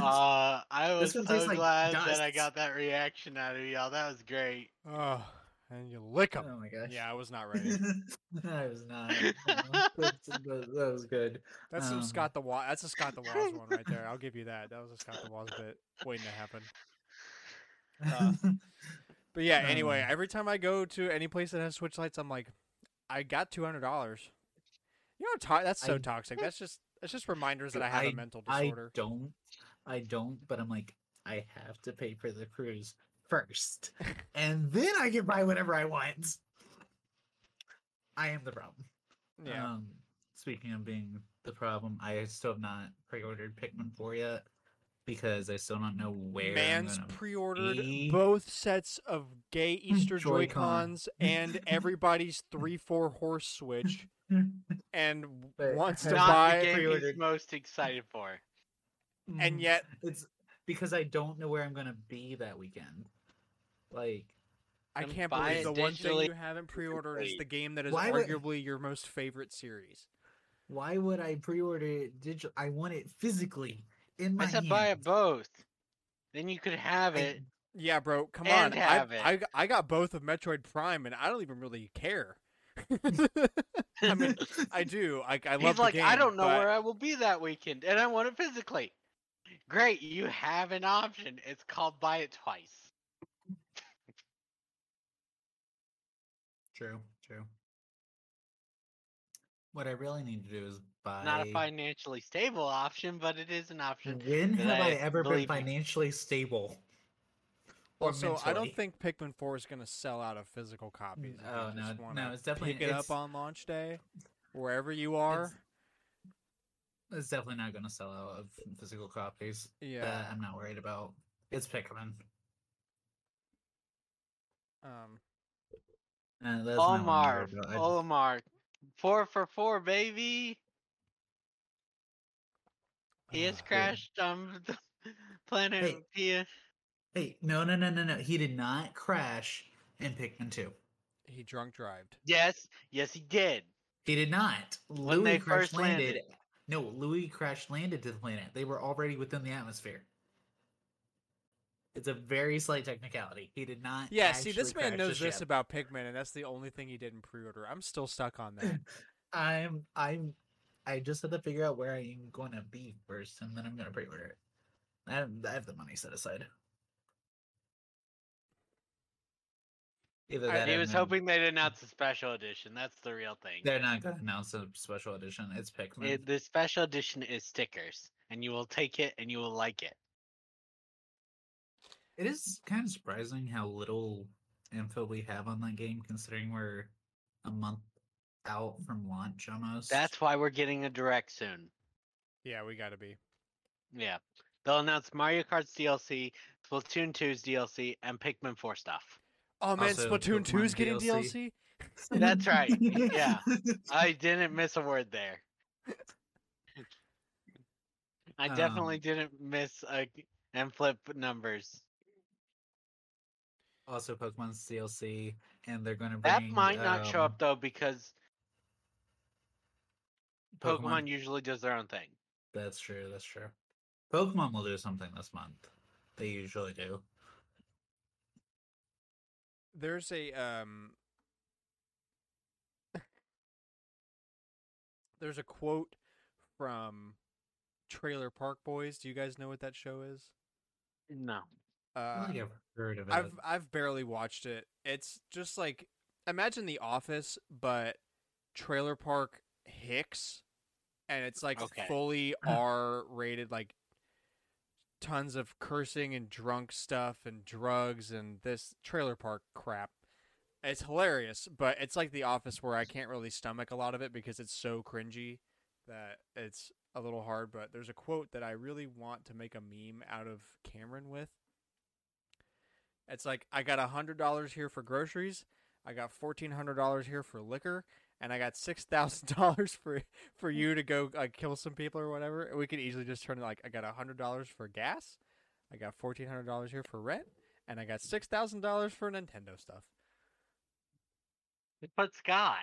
Uh, I was so tastes like glad that I got that reaction out of y'all. That was great. Oh, and you lick them. oh my gosh. Yeah, I was not ready. *laughs* I was not. That's- that, that was good. That's some Um, Scott the Wa- That's a Scott the Woz one right there. I'll give you that. That was a Scott the Woz bit waiting to happen. Uh, But yeah, anyway, Um, every time I go to any place that has Switch lights, I'm like, I got two hundred dollars. You know, to- that's so I- toxic. That's just that's just reminders that I have a I- mental disorder. I don't. I don't. But I'm like, I have to pay for the cruise first, *laughs* and then I can buy whatever I want. I am the problem. yeah, Um, speaking of being the problem, I still have not pre-ordered Pikmin 4 yet because I still don't know where. I'm Man's pre-ordered be- both sets of gay *laughs* Easter Joy Joy-Con. Cons and *laughs* everybody's three four horse Switch, *laughs* and But wants to buy. the game he's most excited for. and Mm, yet it's because I don't know where I'm gonna be that weekend. Like, I can't buy believe it the one thing you haven't pre-ordered is the game that is Why would- arguably your most favorite series. why would I pre-order it digital? I want it physically in my I said hand. buy it both. Then you could have I- it. Yeah, bro, come And on. have I, it. I g- I got both of Metroid Prime, and I don't even really care. *laughs* I mean, *laughs* I do. I, I love He's the like, game. I don't know but where I will be that weekend, and I want it physically. Great, you have an option. It's called buy it twice. True, true. What I really need to do is buy. Not a financially stable option, but it is an option. When have I I ever been believe in. financially stable? Well, Or so I don't think Pikmin 4 is going to sell out of physical copies. Oh, no, just no, it's definitely- pick it it's- up on launch day, wherever you are. It's, it's definitely not going to sell out of physical copies. Yeah. That I'm not worried about. It's Pikmin. Um, Uh, that's not what Omar, worried about. I- Omar, four for four, baby. He has ah, crashed on *laughs* the planet Hey. Pia. Hey, no, no, no, no, no. He did not crash in Pikmin 2. he drunk drived. Yes, yes, he did. He did not. When Louie they crash first landed. No, Louie crash landed to the planet. They were already within the atmosphere. It's a very slight technicality. He did not. Yeah, see, this man knows this about Pikmin, and that's the only thing he didn't pre-order. I'm still stuck on that. *laughs* I'm I'm I just have to figure out where I am going to be first, and then I'm going to pre-order it. I have, I have the money set aside. Either I- that He was hoping they'd announce a special edition. That's the real thing. they're not going to announce a special edition. It's Pikmin. It, the special edition is stickers, and you will take it and you will like it. It is kind of surprising how little info we have on that game, considering we're a month out from launch almost. That's why we're getting a direct soon. yeah, we got to be. Yeah. They'll announce Mario Kart's DLC, Splatoon 2's DLC, and Pikmin 4 stuff. Oh man, Also, Splatoon 2 is getting DLC. DLC. That's right, yeah. *laughs* I didn't miss a word there. I definitely Um, didn't miss a g- and flip numbers. Also, Pokemon's DLC, and they're going to bring. That might not show um, up though because Pokemon usually does their own thing. That's true. That's true. Pokemon will do something this month. They usually do. There's a um. *laughs* There's a quote from Trailer Park Boys. Do you guys know what that show is? No. I Uh, don't think I've heard of it. I've I've barely watched it. It's just like imagine The Office, but Trailer Park Hicks, and it's like Okay. fully *laughs* R rated, like tons of cursing and drunk stuff and drugs and this Trailer Park crap. It's hilarious, but it's like The Office where I can't really stomach a lot of it because it's so cringy that it's a little hard. But there's a quote that I really want to make a meme out of Cameron with. It's like I got a hundred dollars here for groceries, I got fourteen hundred dollars here for liquor, and I got six thousand *laughs* dollars for for you to go like kill some people or whatever. We could easily just turn it like I got a hundred dollars for gas, I got fourteen hundred dollars here for rent, and I got six thousand dollars for Nintendo stuff. But Scott,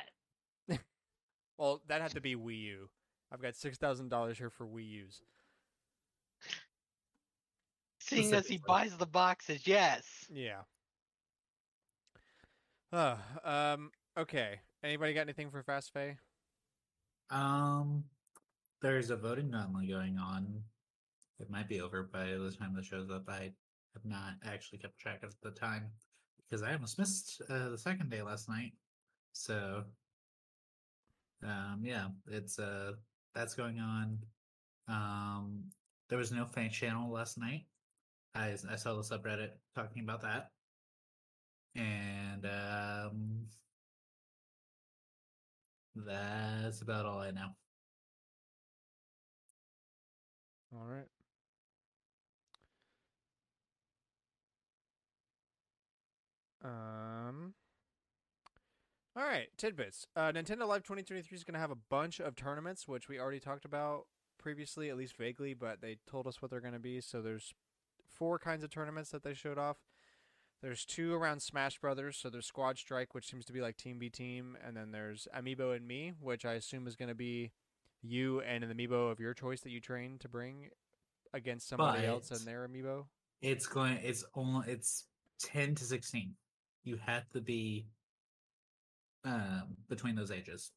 *laughs* Well, that had to be Wii U. I've got six thousand dollars here for Wii U's. Seeing as he buys the boxes, yes. Yeah. Uh, um. Okay. Anybody got anything for Fast Fay? Um, there's a voting gauntlet going on. It might be over by the time this shows up. I have not actually kept track of the time because I almost missed uh, the second day last night. So, um, yeah, it's uh that's going on. Um, there was no fan channel last night. I I saw the subreddit talking about that, and um, that's about all I know. All right. Um. All right, tidbits. Uh, Nintendo Live 2023 is going to have a bunch of tournaments, which we already talked about previously, at least vaguely, but they told us what they're going to be. So there's four kinds of tournaments that they showed off. There's two around Smash Brothers. So there's Squad Strike, which seems to be like Team v Team, and then there's Amiibo and Me, which I assume is going to be you and an amiibo of your choice that you train to bring against somebody else and their amiibo. It's going. It's only. It's ten to sixteen. You have to be um, between those ages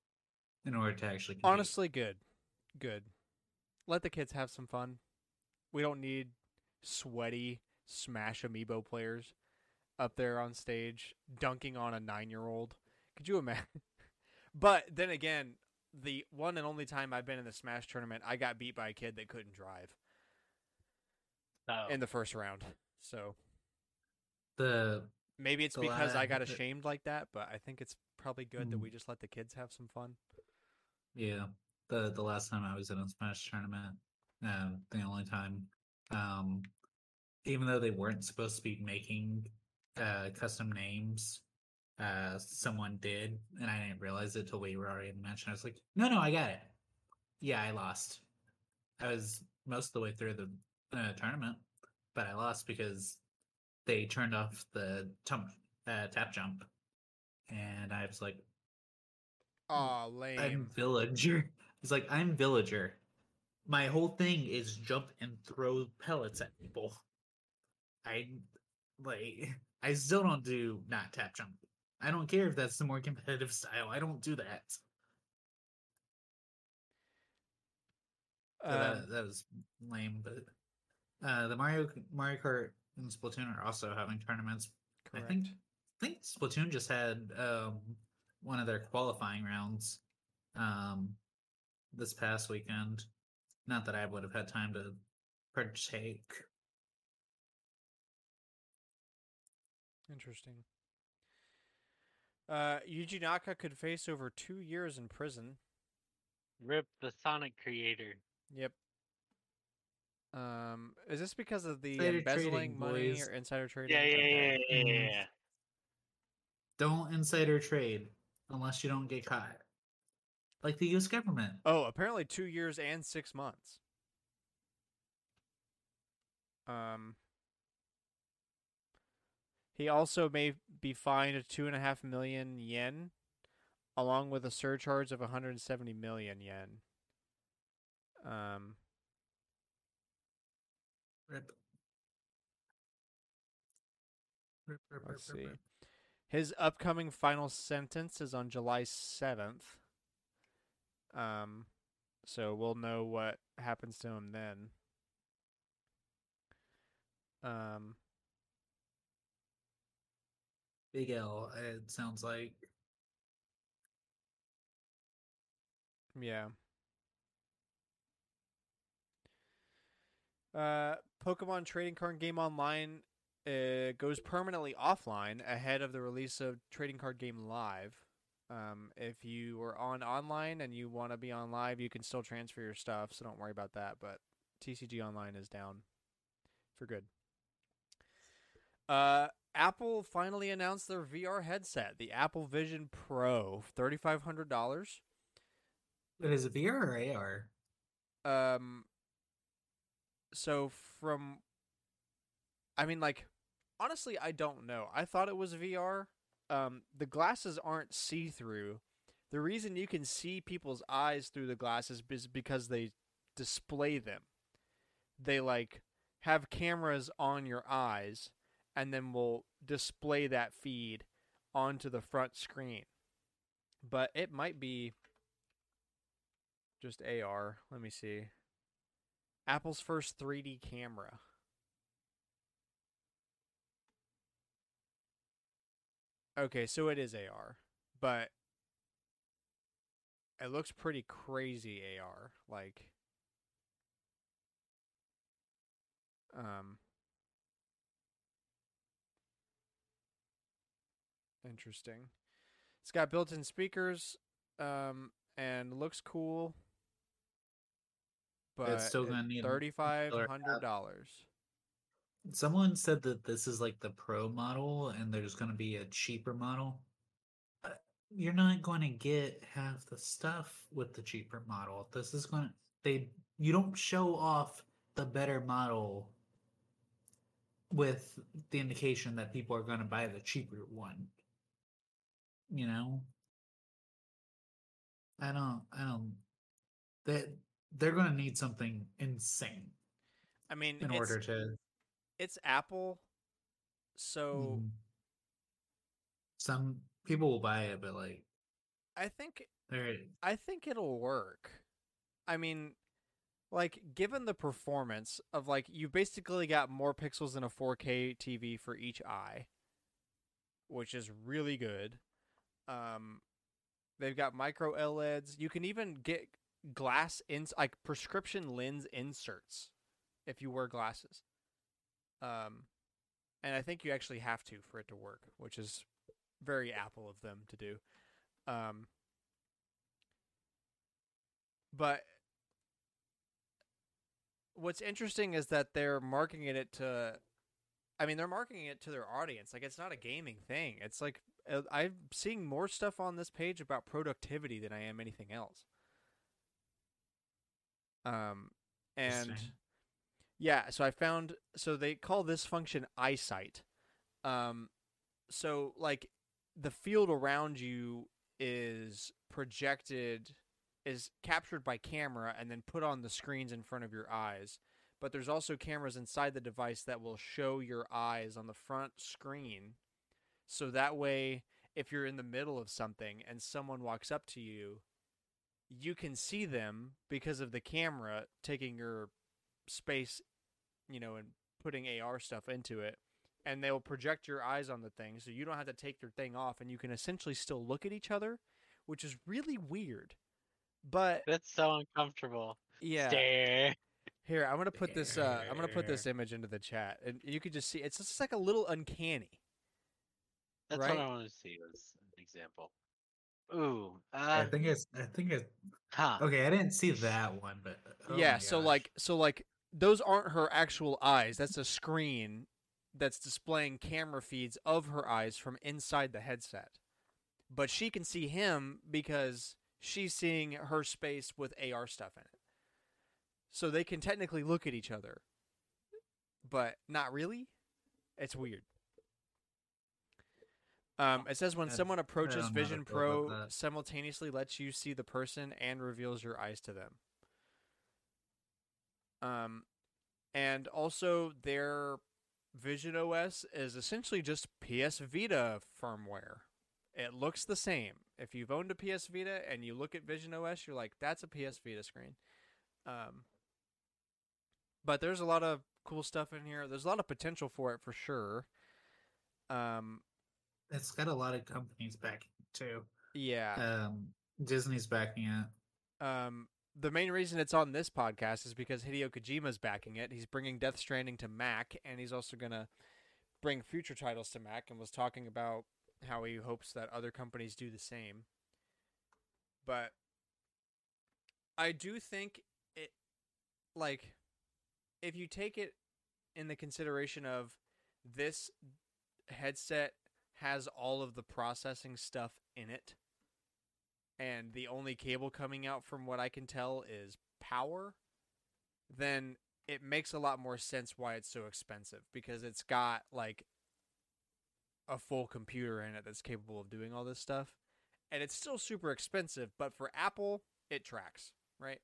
in order to actually. Compete. Honestly, good, good. Let the kids have some fun. We don't need sweaty Smash amiibo players up there on stage dunking on a nine-year-old. Could you imagine? *laughs* but then again, the one and only time I've been in the Smash tournament, I got beat by a kid that couldn't drive So in the first round. So the maybe it's because I got ashamed like that, but I think it's probably good that Hmm. we just let the kids have some fun. yeah the the last time I was in a Smash tournament, um, the only time, um, even though they weren't supposed to be making uh custom names, uh, someone did, and I didn't realize it till we were already in the match. And I was like, no, no, I got it. Yeah, I lost. I was most of the way through the uh, tournament, but I lost because they turned off the tum- uh, tap jump, and I was like, "Oh, lame. I'm villager. It's like I'm villager. My whole thing is jump and throw pellets at people. I like *laughs* I still don't do not tap jump. I don't care if that's the more competitive *laughs* style. I don't do that. So Um, that, that was lame, but uh the Mario Mario Kart and Splatoon are also having tournaments. I think correct. I think Splatoon just had um, one of their qualifying rounds um, this past weekend. Not that I would have had time to partake. Interesting. Uh, Yuji Naka could face over two years in prison. rip the Sonic creator. Yep. Um, is this because of the Insider embezzling money boys. or insider trading? Yeah, yeah, yeah, yeah, yeah, yeah. Don't insider trade unless you don't get caught. Like the U.S. government. Oh, apparently two years and six months. Um, he also may be fined two and a half million yen, along with a surcharge of 170 million yen. Um, Rip. Rip, rip, let's see. His upcoming final sentence is on July 7th. Um, so we'll know what happens to him then. Um, Big L. It sounds like yeah. Uh, Pokemon Trading Card Game Online uh, goes permanently offline ahead of the release of Trading Card Game Live. Um, if you were on online and you want to be on live, you can still transfer your stuff, so don't worry about that. But TCG Online is down for good. Uh, Apple finally announced their VR headset, the Apple Vision Pro, thirty five hundred dollars. But is it VR or AR? Um. So from, I mean, like, honestly, I don't know. I thought it was VR. Um, the glasses aren't see through. The reason you can see people's eyes through the glasses is because they display them. They like have cameras on your eyes and then will display that feed onto the front screen. But it might be just AR. Let me see. Apple's first 3D camera. Okay, so it is AR, but it looks pretty crazy AR. Like, um, interesting. It's got built-in speakers, um, and looks cool. But It's still gonna need thirty-five hundred dollars. Someone said that this is like the pro model and there's going to be a cheaper model. Uh, You're not going to get half the stuff with the cheaper model. This is going to they you don't show off the better model with the indication that people are going to buy the cheaper one. You know? I don't I don't that they're going to need something insane I mean, in order to it's Apple, so Mhm. Some people will buy it, but like I think they're I think it'll work. I mean, like given the performance of like you basically got more pixels in a 4K TV for each eye, which is really good. Um they've got micro LEDs. You can even get glass ins like prescription lens inserts if you wear glasses. Um and I think you actually have to for it to work, which is very Apple of them to do. Um but what's interesting is that they're marketing it to I mean they're marketing it to their audience like it's not a gaming thing it's like uh, I'm seeing more stuff on this page about productivity than I am anything else um and. Yeah so I found so they call this function eyesight um so like the field around you is projected is captured by camera and then put on the screens in front of your eyes. But there's also cameras inside the device that will show your eyes on the front screen. So that way, if you're in the middle of something and someone walks up to you, you can see them because of the camera taking your space, you know, and putting AR stuff into it. And they'll project your eyes on the thing so you don't have to take your thing off and you can essentially still look at each other, which is really weird. But That's so uncomfortable. yeah, Stare. here I'm gonna put this. Uh, I'm gonna put this image into the chat, and you can just see it's just like a little uncanny. That's Right? what I want to see as an example. Ooh. I Uh, think it's I think it huh. okay, I didn't see that one, but oh yeah, my so like, so like, those aren't her actual eyes. That's a screen that's displaying camera feeds of her eyes from inside the headset. But she can see him because she's seeing her space with AR stuff in it. So they can technically look at each other, but not really. It's weird. Um, it says when someone approaches don't know how to Vision Pro, simultaneously lets you see the person and reveals your eyes to them. Um, and also their Vision OS is essentially just PS Vita firmware. It looks the same. If you've owned a PS Vita and you look at Vision OS, you're like, that's a PS Vita screen. Um, but there's a lot of cool stuff in here. There's a lot of potential for it for sure. Um, it's got a lot of companies backing it too. yeah. Um Disney's backing it. Um, the main reason it's on this podcast is because Hideo Kojima's backing it. He's bringing Death Stranding to Mac, and he's also gonna bring future titles to Mac, and was talking about how he hopes that other companies do the same. But I do think it, like, if you take it in the consideration of this headset has all of the processing stuff in it and the only cable coming out from what I can tell is power, then it makes a lot more sense why it's so expensive because it's got like a full computer in it that's capable of doing all this stuff. And it's still super expensive, but for Apple, it tracks, right?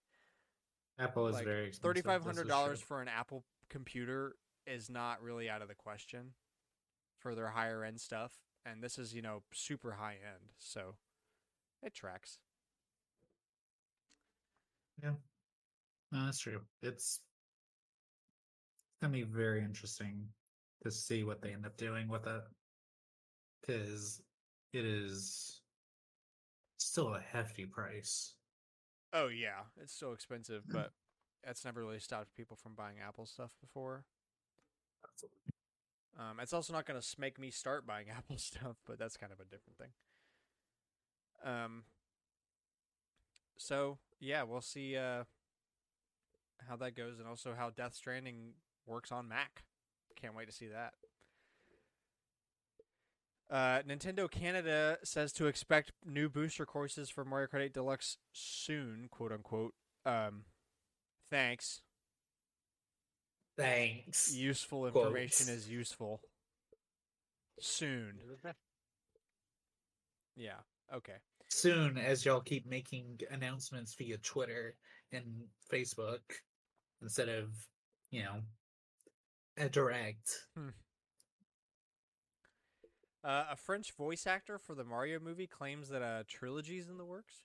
Apple is like, very expensive. Thirty five hundred dollars for an Apple computer is not really out of the question for their higher end stuff, and this is you know super high end, so it tracks. No, that's true. It's gonna be very interesting to see what they end up doing with it, because it is still a hefty price. Oh yeah, it's still expensive, but that's never really stopped people from buying Apple stuff before. Um, it's also not going to make me start buying *laughs* Apple stuff, but that's kind of a different thing. Um, so yeah, we'll see uh, how that goes, and also how Death Stranding works on Mac. Can't wait to see that. Uh, Nintendo Canada says to expect new booster courses for Mario Kart 8 Deluxe soon, quote unquote. Um, thanks. Thanks. Useful information Quotes. is useful. Soon. Yeah. Okay. Soon, as y'all keep making announcements via Twitter and Facebook instead of, you know, a direct. Uh, a French voice actor for the Mario movie claims that a trilogy is in the works.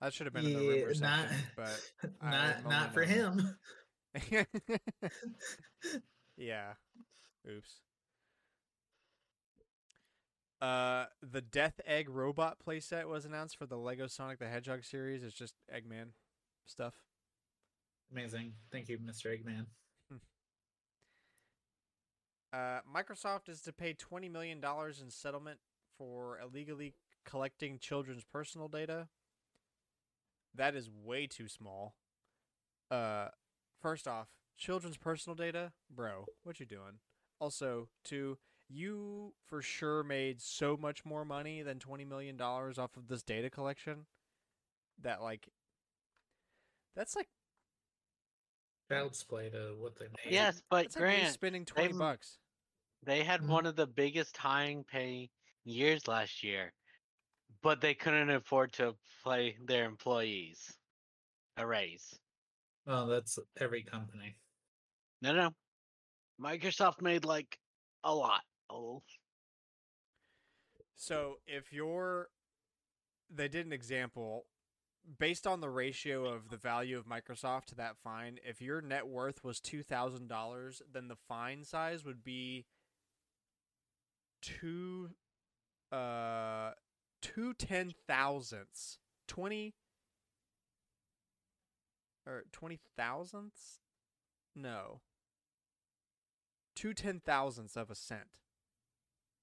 That should have been in the rumor not, section, but *laughs* not, not for him. *laughs* *laughs* yeah. Oops. Uh, the Death Egg robot playset was announced for the Lego Sonic the Hedgehog series. It's just Eggman stuff. Amazing. Thank you, Mr. Eggman. Uh, Microsoft is to pay twenty million dollars in settlement for illegally collecting children's personal data. That is way too small. Uh, first off, children's personal data, bro, what you doing? Also, two, you for sure made so much more money than twenty million dollars off of this data collection. That like, that's like Child's play to what they made. Yes, but that's like Grant, spending twenty they've- bucks. they had Mhm. one of the biggest hiring pay years last year, but they couldn't afford to pay their employees a raise. Well, that's every company. No, no. Microsoft made like a lot. Oh, So if you're, they did an example based on the ratio of the value of Microsoft to that fine. If your net worth was two thousand dollars, then the fine size would be two, uh, two ten thousandths, twenty or twenty thousandths. No. Two ten thousandths of a cent.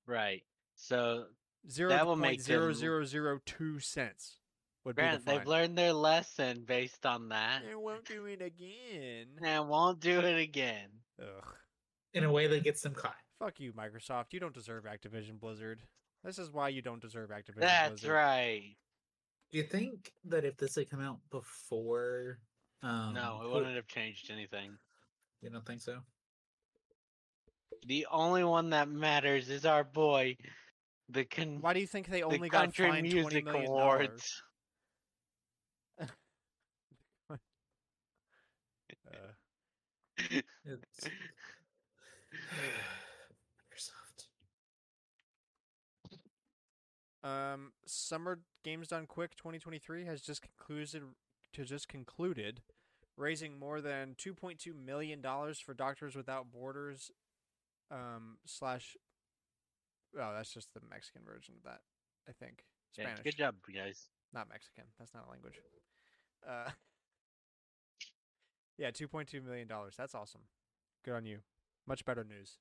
Right. So, Zero That will make zero them- zero zero two cents would be the they've learned their lesson based on that, They won't do it again. and won't do it again. Ugh. In a way that gets them caught. Fuck you, Microsoft. You don't deserve Activision Blizzard. This is why you don't deserve Activision That's Blizzard. right. Do you think that if this had come out before um No, it wouldn't have changed anything. You don't think so? The only one that matters is our boy, the con- Why do you think they the only got Country fined twenty Music million Awards. Uh, *laughs* It's Microsoft. um, Summer Games Done Quick 2023 has just concluded to just concluded, raising more than 2.2 million dollars for Doctors Without Borders. Um, slash. Oh, that's just the Mexican version of that. I think Yeah, Spanish. good job, guys. Not Mexican. That's not a language. Uh, *laughs* yeah, two point two million dollars. That's awesome. Good on you. Much better news.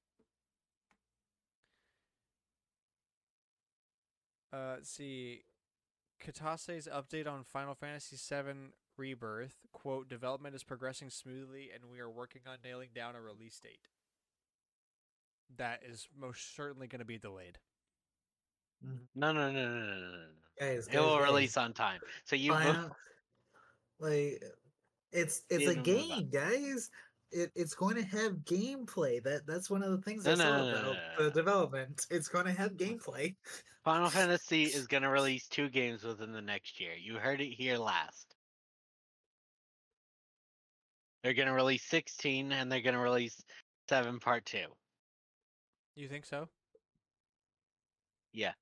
Uh, let's see. Kitase's update on Final Fantasy VII Rebirth. Quote, development is progressing smoothly and we are working on nailing down a release date. That is most certainly going to be delayed. Mm-hmm. No, no, no, no, no, no, no. no. Guys, It will guys, guys, release on time. So you. Final- like it's it's a Didn't know that. game, guys. it, it's going to have gameplay. That that's one of the things No, I no, saw no, no, about no, the development. *laughs* It's going to have gameplay. Final Fantasy is going *laughs* to release two games within the next year. You heard it here last. They're going to release 16 and they're going to release 7 Part 2. You think so? Yeah.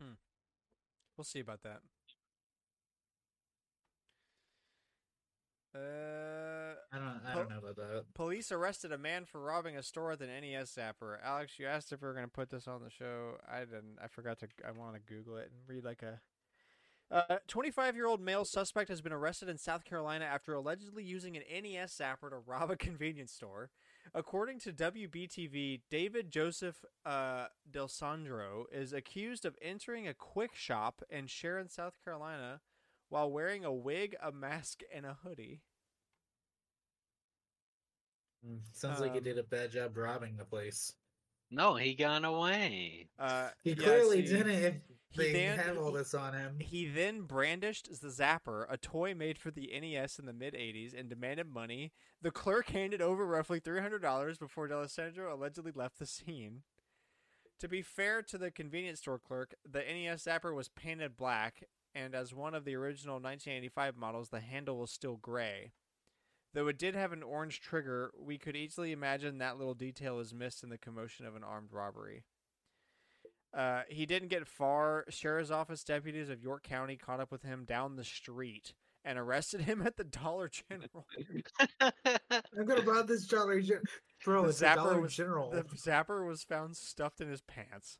Hmm. We'll see about that. Uh, I don't I don't know about that. police arrested a man for robbing a store with an NES zapper. Alex, you asked if we were going to put this on the show. I didn't. I forgot to. I want to Google it and read like a. Uh, 25-year-old male suspect has been arrested in South Carolina after allegedly using an NES zapper to rob a convenience store. According to WBTV, David Joseph uh, D'Alessandro is accused of entering a quick shop in Sharon, South Carolina, while wearing a wig, a mask, and a hoodie. Mm, Sounds like he Um, did a bad job robbing the place. No, he got away. Uh, He yeah, clearly see, didn't. He then- this on him. He then brandished the Zapper, a toy made for the NES in the mid 80s, and demanded money. The clerk handed over roughly $300 before D'Alessandro allegedly left the scene. To be fair to the convenience store clerk, the NES Zapper was painted black, and as one of the original 1985 models, the handle was still gray. Though it did have an orange trigger, we could easily imagine that little detail is missed in the commotion of an armed robbery. Uh, he didn't get far. Sheriff's office deputies of York County caught up with him down the street and arrested him at the Dollar General. I'm gonna rob this Dollar General. Bro, The it's a zapper Dollar was- General. the zapper was found stuffed in his pants.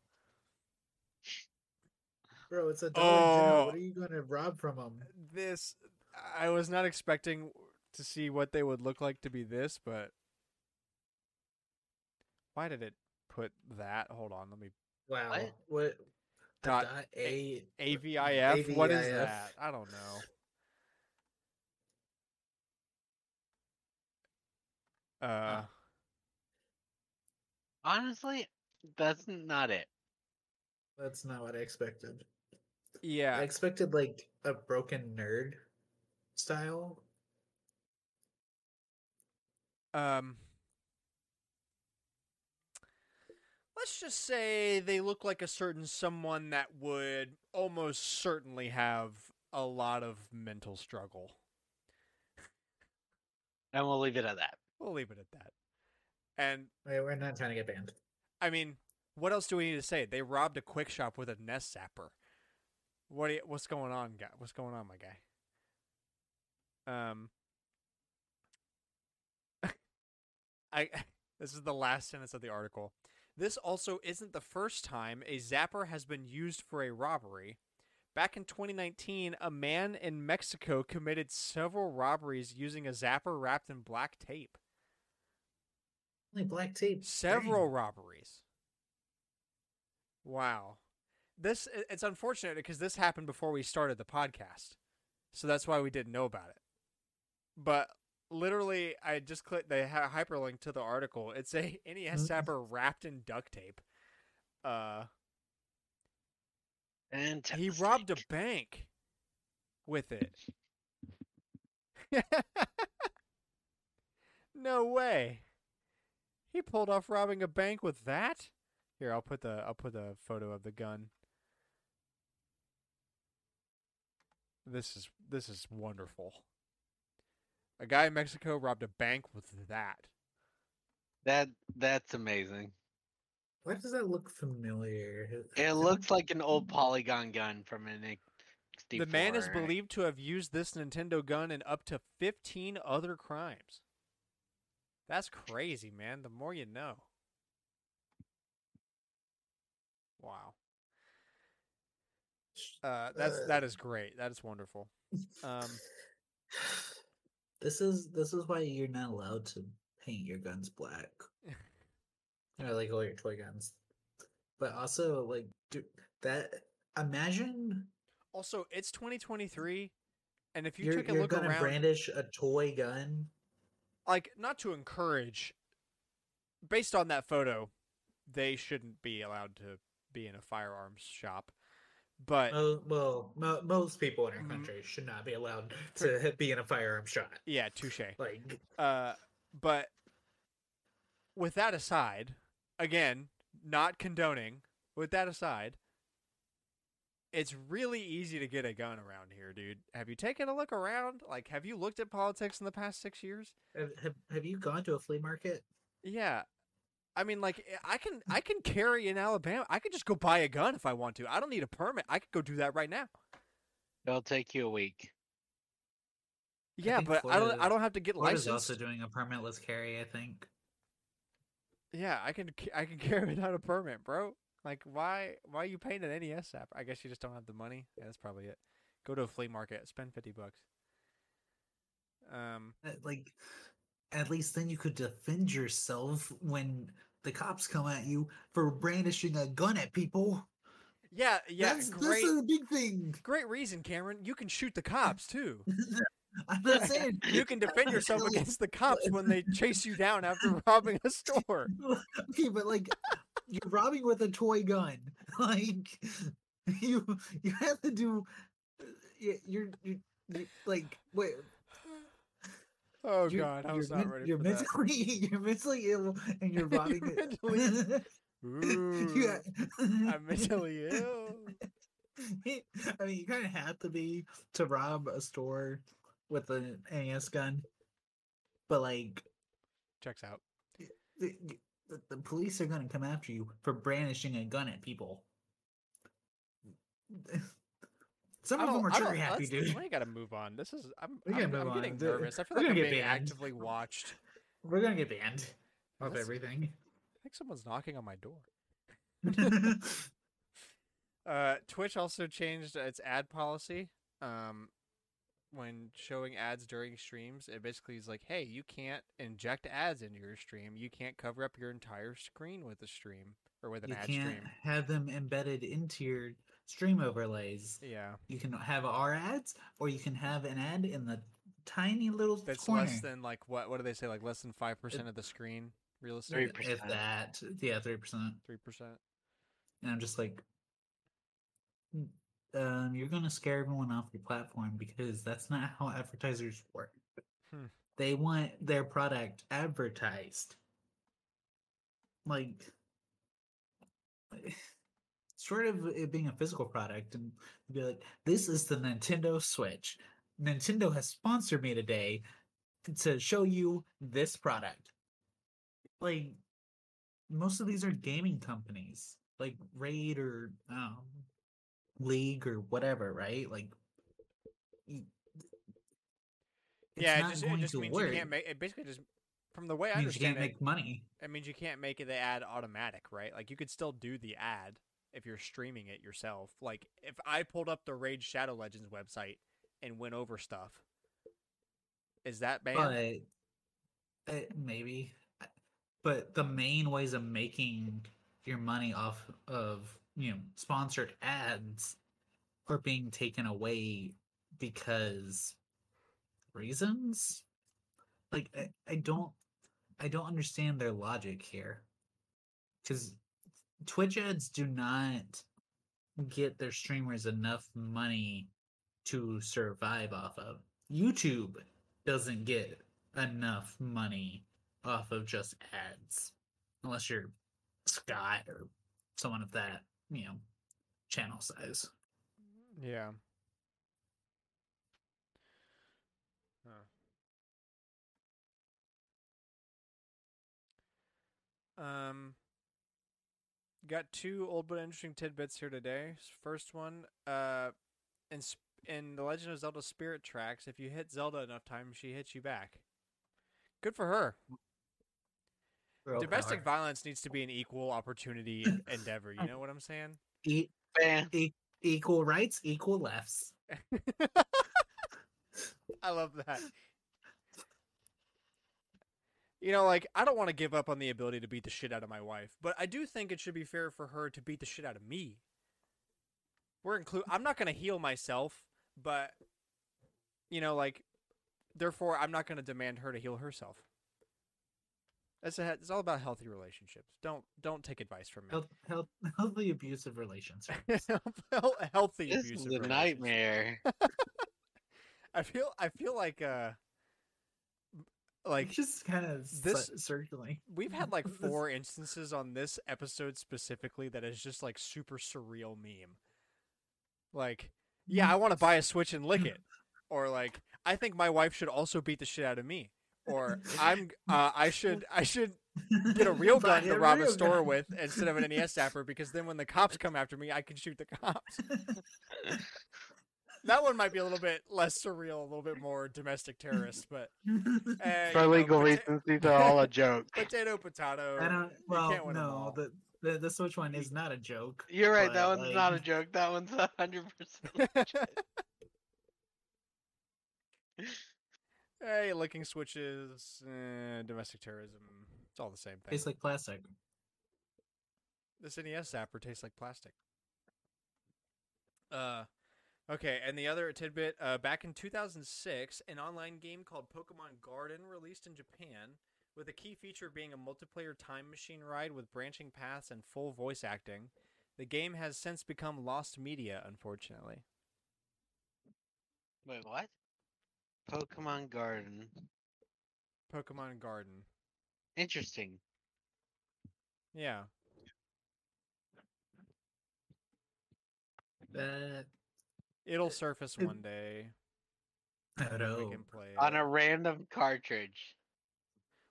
Bro, it's a Dollar General. Oh. What are you gonna rob from him? This, I was not expecting to see what they would look like to be this, but why did it put that? Hold on, let me. Wow. What? What? a Dot dot A. AVIF. What is that? I don't know. Uh, Honestly, that's not it. That's not what I expected. Yeah, I expected like a broken nerd style. Um, let's just say they look like a certain someone that would almost certainly have a lot of mental struggle. And we'll leave it at that. We'll leave it at that. And Wait, we're not trying to get banned. I mean, what else do we need to say? They robbed a quick shop with a NES zapper. What? You, what's going on, guy? What's going on, my guy? Um, *laughs* I. *laughs* This is the last sentence of the article. This also isn't the first time a zapper has been used for a robbery. Back in 2019, a man in Mexico committed several robberies using a zapper wrapped in black tape. Only black tape. Several Dang. robberies. Wow. This it's unfortunate because this happened before we started the podcast. So that's why we didn't know about it. But literally I just clicked the hy- hyperlink to the article. It's a *laughs* NES zapper wrapped in duct tape. Uh And he robbed a bank with it. *laughs* no way. He pulled off robbing a bank with that? Here, I'll put the I'll put the photo of the gun. This is this is wonderful. A guy in Mexico robbed a bank with that. That that's amazing. Why does that look familiar? It *laughs* looks like an old polygon gun from an N64. The man is believed to have used this Nintendo gun in up to 15 other crimes. That's crazy, man. The more you know. Wow. Uh, that's that is great. That is wonderful. Um, *laughs* this is this is why you're not allowed to paint your guns black. *laughs* or like all your toy guns. But also like do that imagine also, it's 2023, and if you you're, took a look gonna around, brandish a toy gun. like not to encourage, based on that photo, they shouldn't be allowed to be in a firearms shop. But well, mo- most people in our Mm. country should not be allowed to *laughs* be in a firearm shot. yeah, touche. Like, Uh, but with that aside, again, not condoning. With that aside, it's really easy to get a gun around here, dude. Have you taken a look around? Like, have you looked at politics in the past six years? have, have, have you gone to a flea market? Yeah. I mean, like, eh, I can I can carry in Alabama. I could just go buy a gun if I want to. I don't need a permit. I could go do that right now. It'll take you a week. Yeah, think but I don't I don't have to get Florida's licensed. also doing a permitless carry, I think. Yeah, I can ca- I can *laughs* carry without a permit, bro. Like, why why are you paying an NES app? I guess you just don't have the money. Yeah, that's probably it. Go to a flea market, spend fifty bucks. Um, Uh, Like, at least then you could defend yourself when the cops come at you for brandishing a gun at people. yeah, yeah, that's, great, that's a big thing. great reason, Cameron. You can shoot the cops too. *laughs* I'm not *laughs* saying You can defend yourself *laughs* against the cops when they chase you down after robbing a store. okay, but like you're robbing with a toy gun. Like you you have to do you- you're you're, like wait Oh you're, God, I was not ready you're for that. *laughs* you're mentally ill and *laughs* you're robbing You're it. mentally- Ooh, I'm mentally ill. *laughs* I mean, you kind of have to be to rob a store with an NES gun, but like Checks out. the, the, the police are going to come after you for brandishing a gun at people. Some of them are trigger happy, dude. We gotta move on. This is I'm I'm, I'm getting nervous. I feel we're like gonna I'm get being banned. actively watched. We're gonna get banned off That's- everything. I think someone's knocking on my door. *laughs* *laughs* Uh, Twitch also changed its ad policy. Um, when showing ads during streams, it basically is like, hey, you can't inject ads into your stream. You can't cover up your entire screen with a stream or with an you ad can't stream. have them embedded into your stream overlays. Yeah, You can have our ads, or you can have an ad in the tiny little that's corner. less than like what? What do they say? Like less than five percent of the screen real estate. Three estate. percent. if that, yeah, three percent. Three percent. And I'm just like, "Mm, um, you're gonna scare everyone off your platform because that's not how advertisers work. Hmm. They want their product advertised. Like, sort of it being a physical product, and be like, this is the Nintendo Switch. Nintendo has sponsored me today to show you this product. Like, most of these are gaming companies like raid or um league or whatever right like Yeah, it not just it just to means work. you can't make it. Basically, just from the way I means you understand can't it, make money it means you can't make the ad automatic, right? Like you could still do the ad if you're streaming it yourself. Like if I pulled up the Raid Shadow Legends website and went over stuff, is that banned? but uh, maybe but the main ways of making your money off of you know sponsored ads are being taken away because reasons like i, I don't i don't understand their logic here because twitch ads do not get their streamers enough money to survive off of youtube doesn't get enough money off of just ads unless you're scott or someone of that you know channel size Yeah. Huh. Um, got two old but interesting tidbits here today. First one, uh, in in the Legend of Zelda Spirit Tracks, if you hit Zelda enough times, she hits you back. Good for her. Girl Domestic power. violence needs to be an equal opportunity *laughs* endeavor. You know what I'm saying? E- Ban. e- equal rights equal lefts *laughs* I love that. You know, like I don't want to give up on the ability to beat the shit out of my wife, but I do think it should be fair for her to beat the shit out of me. We're include. I'm not going to heal myself, but you know, like, therefore, I'm not going to demand her to heal herself. That's a, it's all about healthy relationships. Don't don't take advice from me. Health, health, *laughs* healthy abusive relations. *laughs* healthy This is abusive a relationships. nightmare. *laughs* I feel I feel like uh like just kind of this- circling. we've had like *laughs* four instances on this episode specifically that is just like super surreal meme. Like, yeah, I want to buy a Switch and lick it. *laughs* Or like, I think my wife should also beat the shit out of me. Or I'm *laughs* uh, I should I should get a real gun to rob a store gun. with instead of an NES zapper because then when the cops come after me, I can shoot the cops. That one might be a little bit less surreal, a little bit more domestic terrorist, *laughs* but eh, For you know, legal pota- reasons, these are all a joke. *laughs* potato potato. I don't. Well, can't win 'em no, the, the the Switch one is not a joke. You're right. That but, one's not a joke. That one's a hundred percent. *laughs* hey, licking switches, eh, domestic terrorism. It's all the same thing. Tastes like plastic. This NES zapper tastes like plastic. Uh, okay, and the other tidbit. Uh, back in 2006, an online game called Pokemon Garden released in Japan, with a key feature being a multiplayer time machine ride with branching paths and full voice acting. The game has since become lost media, unfortunately. Wait, what? Pokemon Garden. Pokemon Garden. Interesting. Yeah. That It'll surface one day. I don't We know. can play On a random cartridge.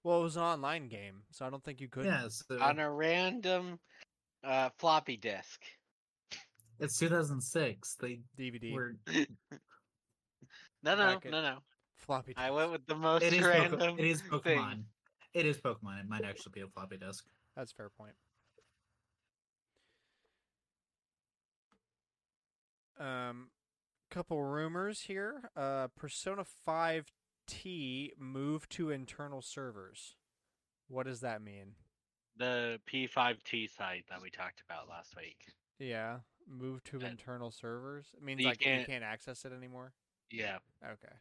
Well, it was an online game, so I don't think you could. Yeah, so On a random uh, floppy disk. it's 2006. They DVD *laughs* No, were. no, Back no, at- no. floppy. I disk. went with the most It is. random. Poke- it is *laughs* thing. Pokemon. It is Pokemon. It might actually be a floppy disk. That's a fair point. Um, couple rumors here. Uh, Persona Five T moved to internal servers. What does that mean? The P5T site that we talked about last week. Yeah, move to Uh, internal servers. It means you like you can't- can't access it anymore. Yeah. Okay.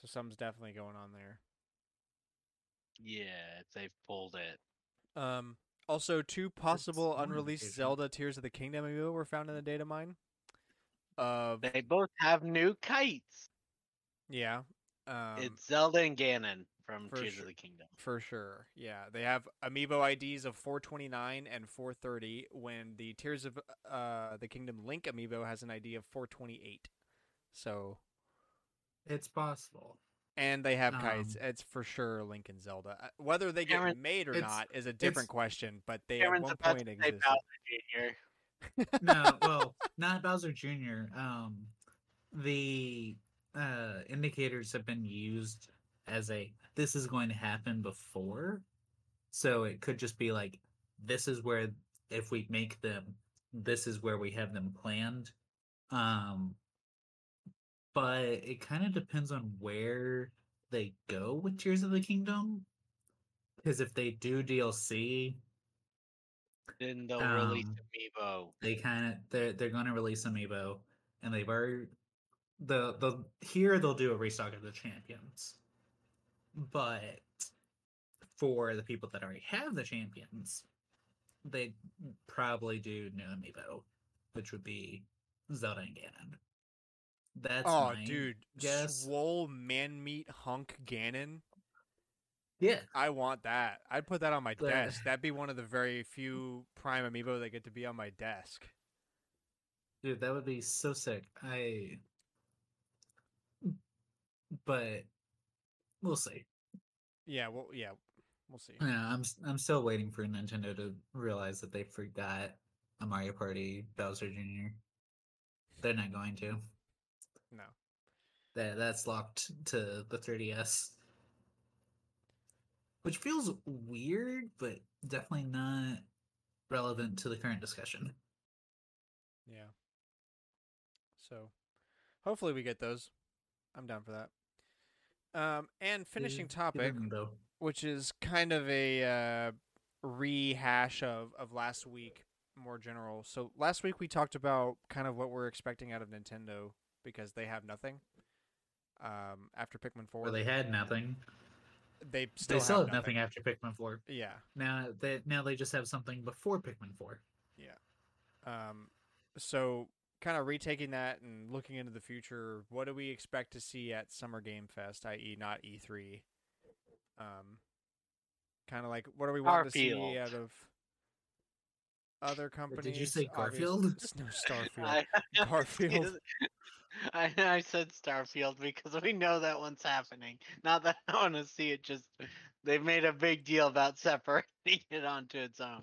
So something's definitely going on there. Yeah, they've pulled it. Um, also, two possible unreleased. Zelda Tears of the Kingdom amiibo were found in the data mine. Of They both have new kites. yeah, um, it's Zelda and Ganon from Tears sure. of the Kingdom. for sure. Yeah, they have amiibo IDs of 429 and 430. When the Tears of uh the Kingdom Link amiibo has an ID of 428. So, It's possible. And they have kites. Um, It's for sure Link and Zelda. Uh, Whether they get Cameron, made or not is a different question. But they Cameron's at one point to say existed. Bowser Jr. no, well, *laughs* not Bowser Jr. Um, the uh, indicators have been used as a this is going to happen before, so it could just be like this is where if we make them, this is where we have them planned. Um, but it kind of depends on where they go with Tears of the Kingdom. Because if they do DLC, Then they'll release Um, Amiibo. they kind of they're they're going to release amiibo and they've already the the here they'll do a restock of the champions but for the people that already have the champions they probably do new amiibo which would be zelda and ganon that's oh, dude, guess. swole man meat hunk Ganon. yeah I want that. I'd put that on my The- desk. That'd be one of the very few Prime amiibo that get to be on my desk. dude that would be so sick i but we'll see Yeah, well, yeah, we'll see. Yeah, I'm I'm still waiting for Nintendo to realize that they forgot a Mario Party Bowser Jr. They're not going to. That that's locked to the 3DS. Which feels weird, but definitely not relevant to the current discussion. Yeah. So, hopefully we get those. I'm down for that. Um, and finishing topic, which is kind of a uh, rehash of of last week, more general. So last week we talked about kind of what we're expecting out of Nintendo because they have nothing. Um, after Pikmin Four, Where they had nothing. they still they still have have nothing after Pikmin four. Yeah. Now that now they just have something before Pikmin four. Yeah. Um, so kind of retaking that and looking into the future, what do we expect to see at Summer Game Fest, i.e., not E3? Um, kind of like what are we wanting to see out of other companies? did you say Garfield? It's *laughs* no *laughs* Starfield. I, *laughs* Garfield. I, I said Starfield because we know that one's happening. Not that I want to see it. Just they've made a big deal about separating it onto its own.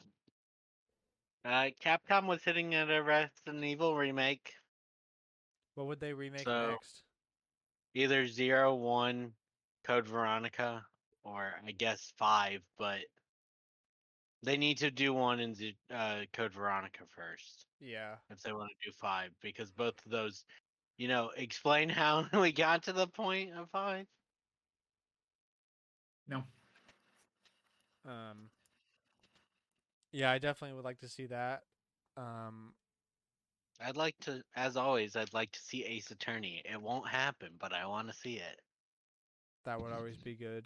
Uh, Capcom was hitting at a Resident Evil remake, what would they remake So- next? either Zero, One, Code Veronica, or I guess Five. But they need to do one in Z- uh, Code Veronica first. Yeah. if they want to do five because both of those you know explain how *laughs* we got to the point of five No. Um. Yeah, I definitely would like to see that. Um, i'd like to as always i'd like to see ace attorney it won't happen but i want to see it that would always be good.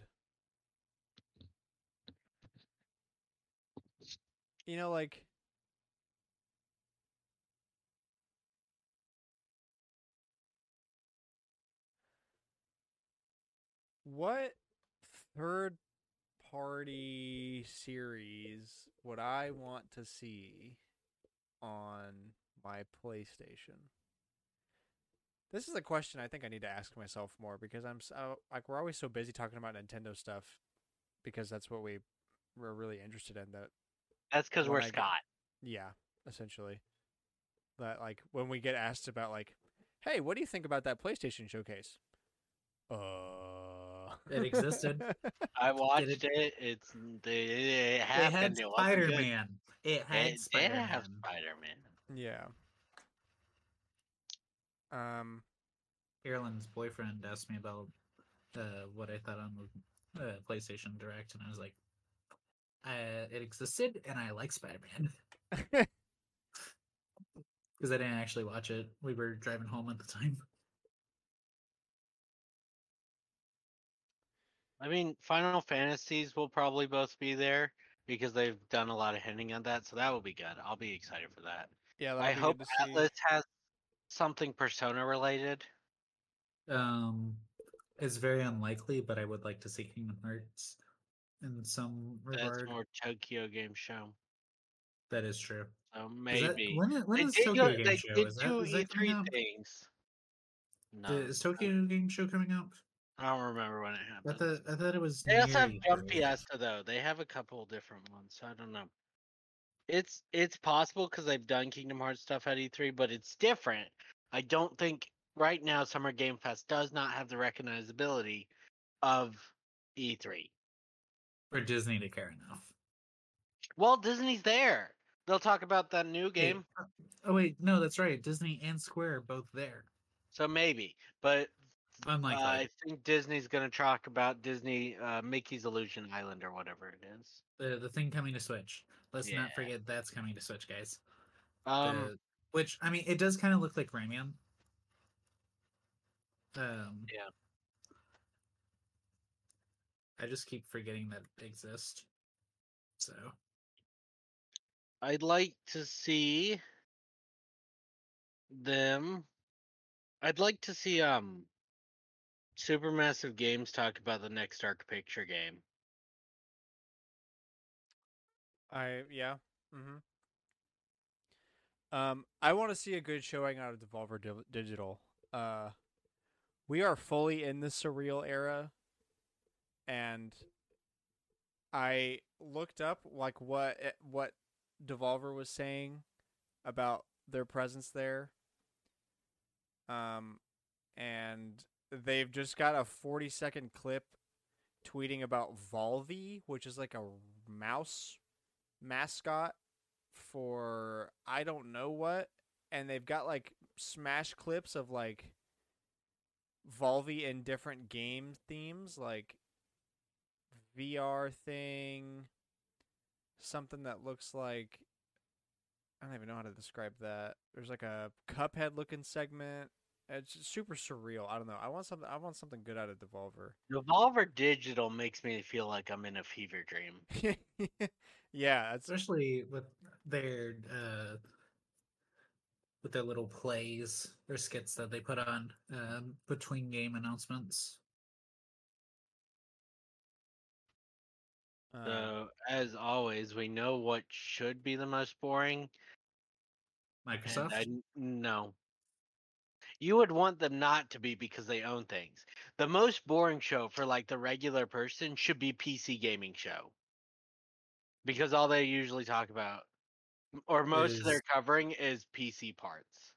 You know, like what third party series would I want to see on my PlayStation? This is a question I think I need to ask myself more because I'm so like we're always so busy talking about Nintendo stuff because that's what we we're really interested in that that's because we're I get- scott yeah, essentially. That like when we get asked about like, hey, what do you think about that PlayStation showcase? Uh, It existed. *laughs* i watched it- it, it's it, it It happened had it wasn't Spider good. Man. It had Spider Man. spider-man yeah. Um. Carolyn's boyfriend asked me about uh, what I thought on the uh, PlayStation Direct, and I was like, uh, "It existed, and I like Spider Man." Because *laughs* *laughs* I didn't actually watch it. We were driving home at the time. i mean final fantasies will probably both be there because they've done a lot of hinting on that so that will be good i'll be excited for that yeah. I hope good see. Atlus has something Persona related. Um, it's very unlikely, but I would like to see Kingdom Hearts in some That's regard. more Tokyo Game Show. That is true. So Is that- maybe when, i- when they is did, Tokyo go- Game they Show? did Is that, that coming E3 things. No, Is Tokyo Game Show coming up? I don't remember when it I happened. thought I thought it was. They also have Jump Festa though. They have a couple different ones. So I don't know. It's it's possible because they've done Kingdom Hearts stuff at E3, but it's different. I don't think right now Summer Game Fest does not have the recognizability of E3. For Disney to care enough. Well, Disney's there. They'll talk about that new game. uh, oh wait, no, that's right. Disney and Square are both there. So maybe, but uh, I think Disney's gonna talk about Disney uh, Mickey's Illusion Island or whatever it is. the the thing coming to Switch. Let's Yeah. not forget that's coming to Switch, guys. Um, The- which I mean, it does kind of look like Rayman. Um. Yeah. I just keep forgetting that it exists. So I'd like to see them. I'd like to see um Supermassive Games talk about the next Dark Picture game. I yeah. Mm-hmm. Um, I want to see a good showing out of Devolver Digital. Uh, we are fully in the surreal era, and I looked up like what what Devolver was saying about their presence there. Um, and they've just got a forty second clip tweeting about Volvi, which is like a mouse mascot for I don't know what, and they've got like smash clips of like Volvi in different game themes, like VR thing, something that looks like I don't even know how to describe that. There's like a Cuphead looking segment. It's super surreal. I don't know. I want something. I want something good out of Devolver. Devolver Digital makes me feel like I'm in a fever dream. *laughs* yeah, that's especially with their uh with their little plays or skits that they put on um between game announcements. Uh, So, as always, we know what should be the most boring. Microsoft. I no. You would want them not to be because they own things. The most boring show for like the regular person should be PC gaming show. Because all they usually talk about or most of their covering is PC parts.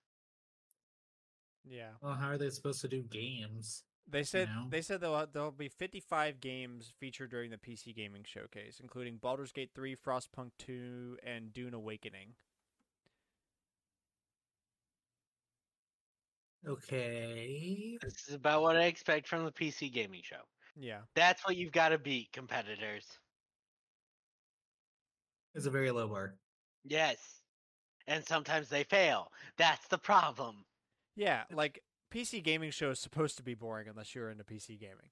yeah. Well, how are they supposed to do games? They said know? they said there'll there'll be 55 games featured during the PC gaming showcase, including Baldur's Gate 3, Frostpunk 2, and Dune Awakening. Okay. This is about what I expect from the PC gaming show. Yeah. That's what you've got to beat, competitors. It's a very low bar. Yes. And sometimes they fail. That's the problem. Yeah, like PC gaming show is supposed to be boring unless you're into PC gaming.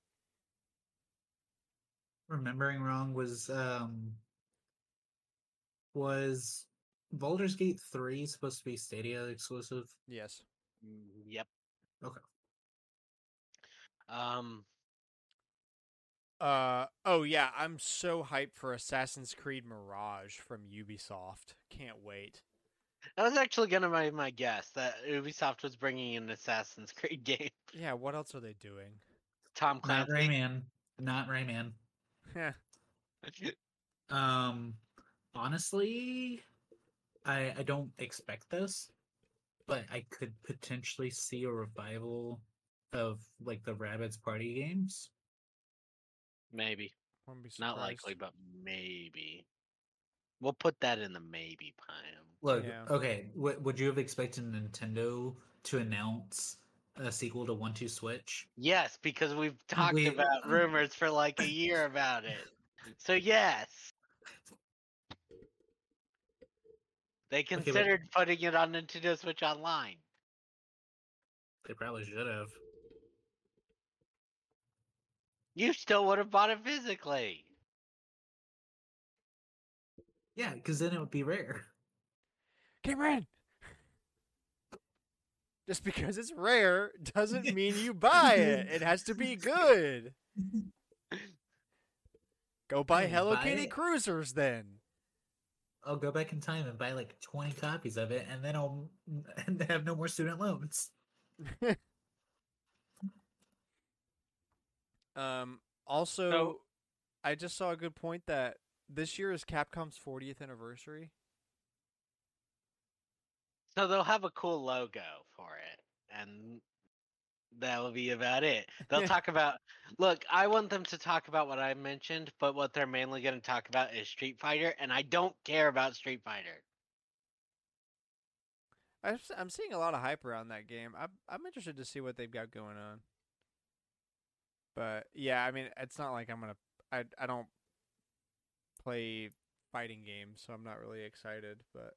Remembering wrong was um was Baldur's Gate 3 supposed to be Stadia exclusive? Yes. Mm, Yep. Okay. Um Uh oh yeah, I'm so hyped for Assassin's Creed Mirage from Ubisoft. Can't wait. That was actually gonna be my guess that Ubisoft was bringing an Assassin's Creed *laughs* game. Yeah, what else are they doing? Tom Not Clancy. Rayman. Not Rayman. Heh. *laughs* Um honestly, I I don't expect this, but I could potentially see a revival of like the Rabbids party games. maybe. Wouldn't be Not surprised. likely, but maybe. We'll put that in the maybe pile. Look, Yeah. okay, w- would you have expected Nintendo to announce a sequel to One Two Switch? Yes, because we've talked We- about rumors for like a year about it. *laughs* So yes. They but- considered putting it on Nintendo Switch Online. They probably should have. You still would have bought it physically. Yeah, because then it would be rare. Cameron. Just because it's rare doesn't *laughs* mean you buy it. It has to be good. Go buy Hello buy Kitty it. Cruisers then. I'll go back in time and buy like twenty copies of it, and then I'll and have no more student loans. *laughs* Um. Also, I just saw a good point that this year is Capcom's 40th anniversary. So they'll have a cool logo for it, and that'll be about it. They'll *laughs* talk about. Look, I want them to talk about what I mentioned, but what they're mainly going to talk about is Street Fighter, and I don't care about Street Fighter. I'm seeing a lot of hype around that game. I'm I'm interested to see what they've got going on. But yeah, I mean, it's not like I'm gonna. I I don't play fighting games, so I'm not really excited. But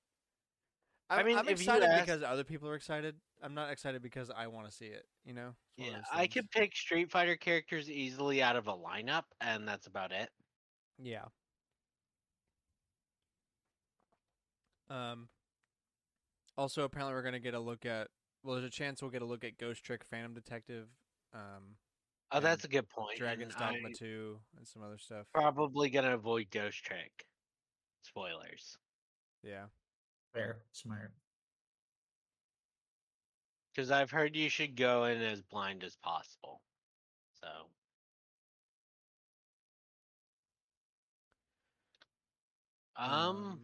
I I'm, mean, I'm excited ask- because other people are excited. I'm not excited because I want to see it. You know? It's one of Yeah, I could pick Street Fighter characters easily out of a lineup, and that's about it. Yeah. Um. Also, apparently, we're gonna get a look at. Well, there's a chance we'll get a look at Ghost Trick, Phantom Detective, um, Oh, that's a good point. and Dragon's Dogma I'm 2, and some other stuff. Probably gonna avoid Ghost Trick. Spoilers, Yeah. Fair, smart. because I've heard you should go in as blind as possible. So um,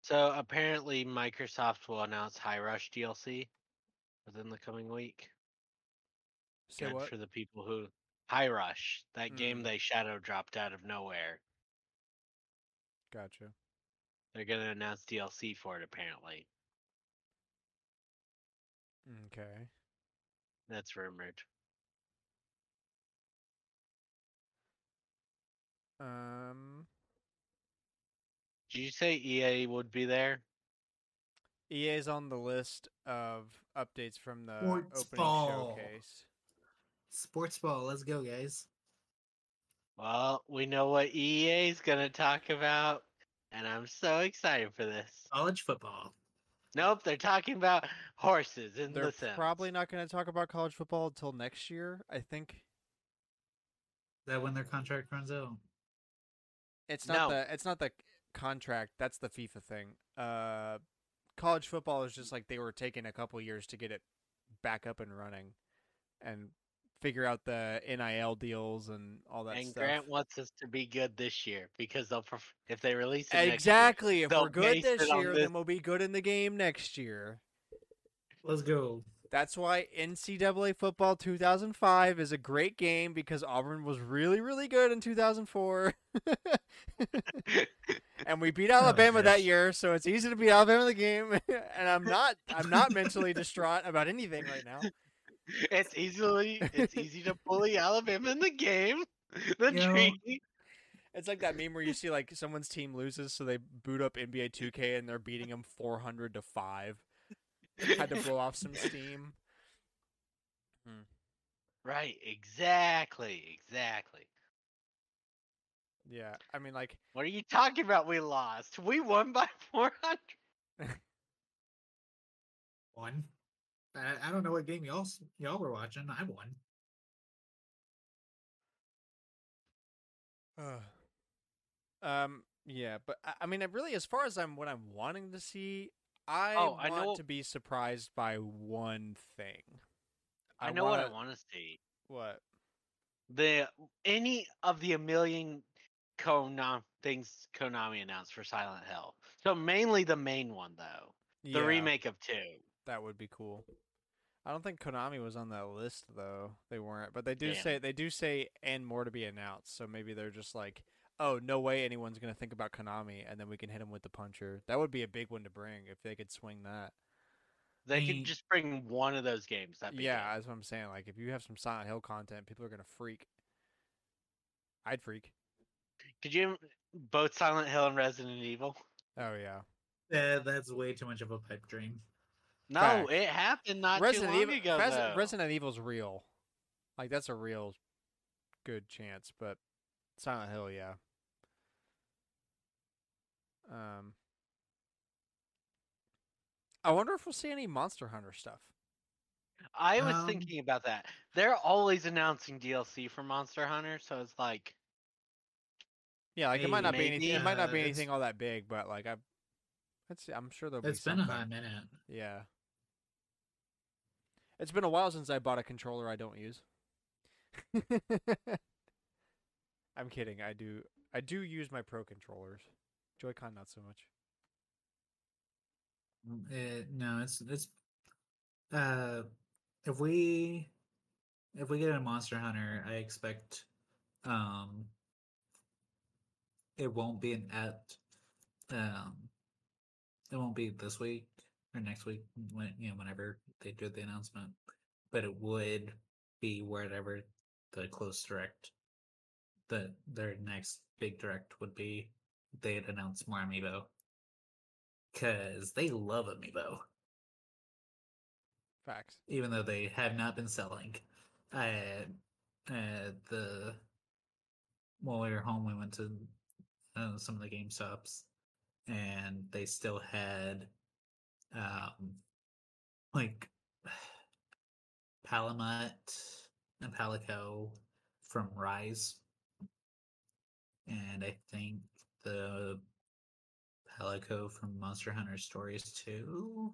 so apparently Microsoft will announce Hi-Fi Rush DLC within the coming week. So Good what? for the people who Hi-Fi Rush, that game Mm. they shadow dropped out of nowhere. Gotcha. They're gonna announce DLC for it apparently. Okay. That's rumored. Um. Did you say EA would be there? EA's on the list of updates from the Sports opening ball. showcase. Sports ball. Let's go, guys. Well, we know what EA is gonna talk about, and I'm so excited for this. College football. Nope, they're talking about horses in They're the Sims. probably not going to talk about college football until next year. I think Is that when their contract runs out? it's not No. the it's not the contract. That's the FIFA thing. Uh, college football is just like they were taking a couple years to get it back up and running, and figure out the NIL deals and all that and stuff. Grant wants us to be good this year because they'll pref- if they release it next year, Exactly. If They'll we're good this year, this. then we'll be good in the game next year. Let's go. That's why NCAA football 2005 is a great game because Auburn was really, really good in 2004. *laughs* and we beat *laughs* oh, Alabama that year, so it's easy to beat Alabama in the game. *laughs* and I'm not, I'm not mentally distraught about anything right now. *laughs* it's easily it's easy to bully Alabama in the game. *laughs* The You know- tree. It's like that meme where you see like someone's team loses, so they boot up NBA 2K and they're beating them 400 to five. Had to blow off some *laughs* steam. Hmm. Right, exactly, exactly. Yeah, I mean, like, What are you talking about? We lost. We won by 400. One. I, I don't know what game y'all y'all were watching. I won. um, yeah, but I, I mean, it really, as far as I'm what I'm wanting to see, I Oh, I want know- to be surprised by one thing. I, know what I wanna- want to see. What? The any of the a million Konami things Konami announced for Silent Hill. So mainly the main one though. The Yeah, remake of 2. that would be cool. I don't think Konami was on that list though. They weren't, but they do Damn. say they do say and more to be announced. So maybe they're just like, oh, no way anyone's gonna think about Konami, and then we can hit them with the puncher. That would be a big one to bring if they could swing that. They could just bring one of those games. That'd be yeah, good. that's what I'm saying. Like, if you have some Silent Hill content, people are gonna freak. I'd freak. Could you both Silent Hill and Resident Evil? Oh yeah, Uh, that's way too much of a pipe dream. No, Fact. it happened not Resident too long Evil. ago. Res- though. Resident Evil's real. Like that's a real good chance, but Silent Hill, yeah. Um, I wonder if we'll see any Monster Hunter stuff. I was Um, thinking about that. They're always announcing DLC for Monster Hunter, so it's like Yeah, like it might not be Maybe, anything. It might not uh, be anything all that big, but like I've, let's see, I'm sure there'll It's be been a something. hot minute. Yeah. It's been a while since I bought a controller I don't use. *laughs* I'm kidding. I do I do use my pro controllers. Joy-Con not so much. Uh, no, it's it's. Uh, if we if we get a Monster Hunter, I expect um it won't be an at um it won't be this week or next week when you know whenever they do the announcement, but it would be wherever the close direct the their next big direct would be. They'd announce more amiibo because they love amiibo Facts. even though they have not been selling. Uh, uh, the while we were home, we went to uh, some of the Game Stops, and they still had um, like *sighs* Palamute and Palico from Rise, and I think the Palico from Monster Hunter Stories too.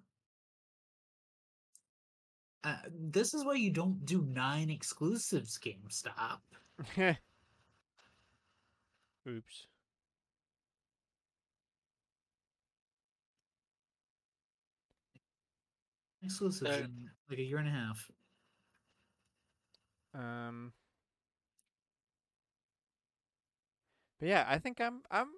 Uh, this is why you don't do nine exclusives, GameStop. *laughs* Oops. Exclusives Uh, in like a year and a half. Um But yeah, I think I'm I'm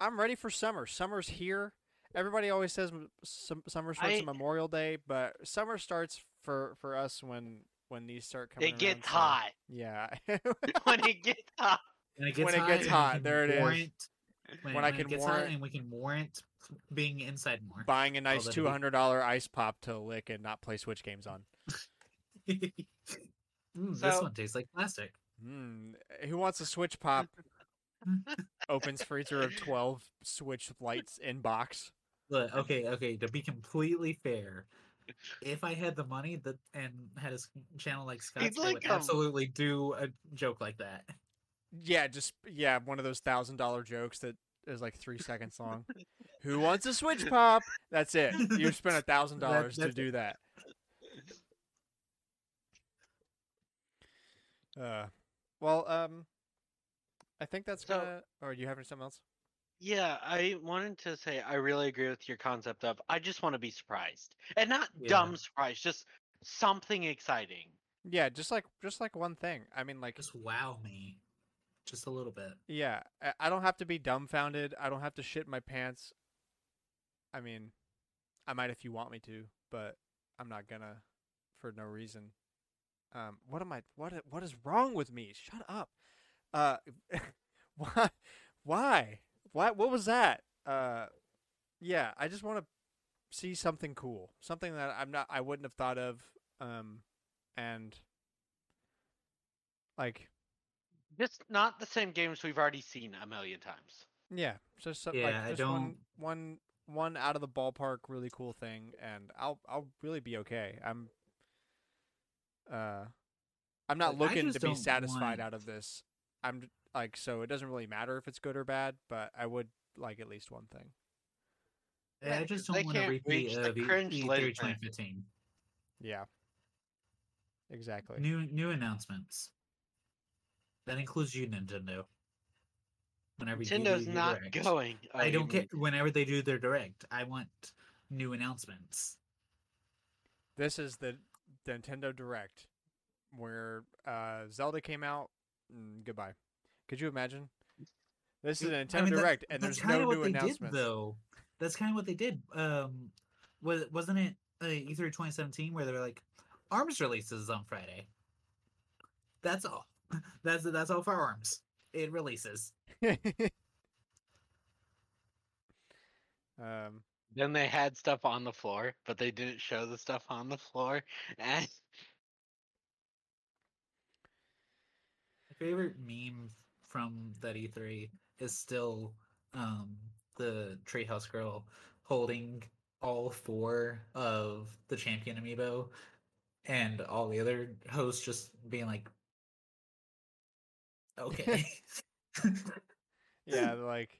I'm ready for summer. Summer's here. Everybody always says m- summer starts I- on Memorial Day, but summer starts for for us when when these start coming. it gets around, so- hot. Yeah. *laughs* when it gets hot. When it gets When it hot, gets hot, there it is. Warrant- When, When I can it gets warrant- and we can warrant being inside more. buying a nice that'd two be- hundred dollar ice pop to lick and not play Switch games on. *laughs* Mm, this one tastes like plastic. Hmm. Who wants a Switch pop? *laughs* Opens freezer of twelve Switch Lites in box. Look, okay, okay. To be completely fair, if I had the money that and had a channel like Scott's, I like, would um, absolutely do a joke like that. Yeah, just yeah, one of those thousand dollar jokes that is like three seconds long. *laughs* Who wants a Switch pop? That's it. You spent a thousand dollars to do that. Uh, well, um, I think that's So- gonna. Or do you have something else? Yeah, I wanted to say I really agree with your concept of I just want to be surprised. And not Yeah. dumb surprise, just something exciting. Yeah, just like just like one thing. I mean, like Just wow me, just a little bit. Yeah, I- don't have to be dumbfounded. I don't have to shit my pants. I mean, I might if you want me to, but I'm not gonna for no reason. Um, what am I? What what is wrong with me? Shut up. Uh, *laughs* why? Why? Why? What was that? Uh, yeah, I just want to see something cool, something that I'm not. I wouldn't have thought of. Um, and like Just not the same games we've already seen a million times. Yeah, just so, Yeah, I like just one don't- one one out of the ballpark really cool thing and I'll I'll really be okay. I'm uh I'm not Like, looking to be satisfied want- out of this. I'm like so it doesn't really matter if it's good or bad, but I would like at least one thing. Yeah, I Yeah, just 'cause they don't want to repeat reach the of E- cringe E3 limit. 2015. Yeah. Exactly. New new announcements. That includes you, Nintendo. Whenever you do Nintendo's your not direct. going. Oh, I don't care. Whenever they do their direct, I want new announcements. This is the Nintendo Direct where uh Zelda came out. Mm, goodbye. Could you imagine? This is a I Nintendo mean, that- Direct and there's no what new they announcements. Did, though that's kind of what they did. Um, was wasn't it uh, E3 2017 where they were like, Arms releases on Friday. That's all. *laughs* That's that's all firearms. It releases. *laughs* um Then they had stuff on the floor, but they didn't show the stuff on the floor. And My favorite meme from that E3 is still um the Treehouse Girl holding all four of the champion amiibo and all the other hosts just being like okay *laughs* Yeah, like,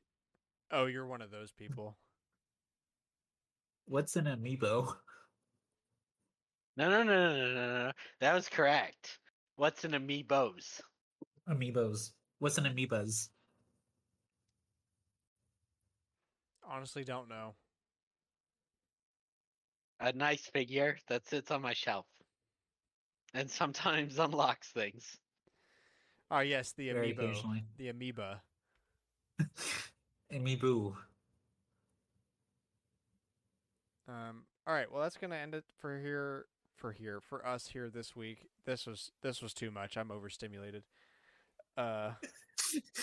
oh, you're one of those people. what's an amiibo no, no, no, no, no, no, no. That was correct. What's an amiibos? amiibos what's an amoebas Honestly, don't know. A nice figure that sits on my shelf, and sometimes *laughs* unlocks things. Oh yes, the Very amiibo, the amoeba. *laughs* amiibo Um. All right. Well, that's gonna end it for here. For here, for us here this week. This was this was too much. I'm overstimulated. Uh,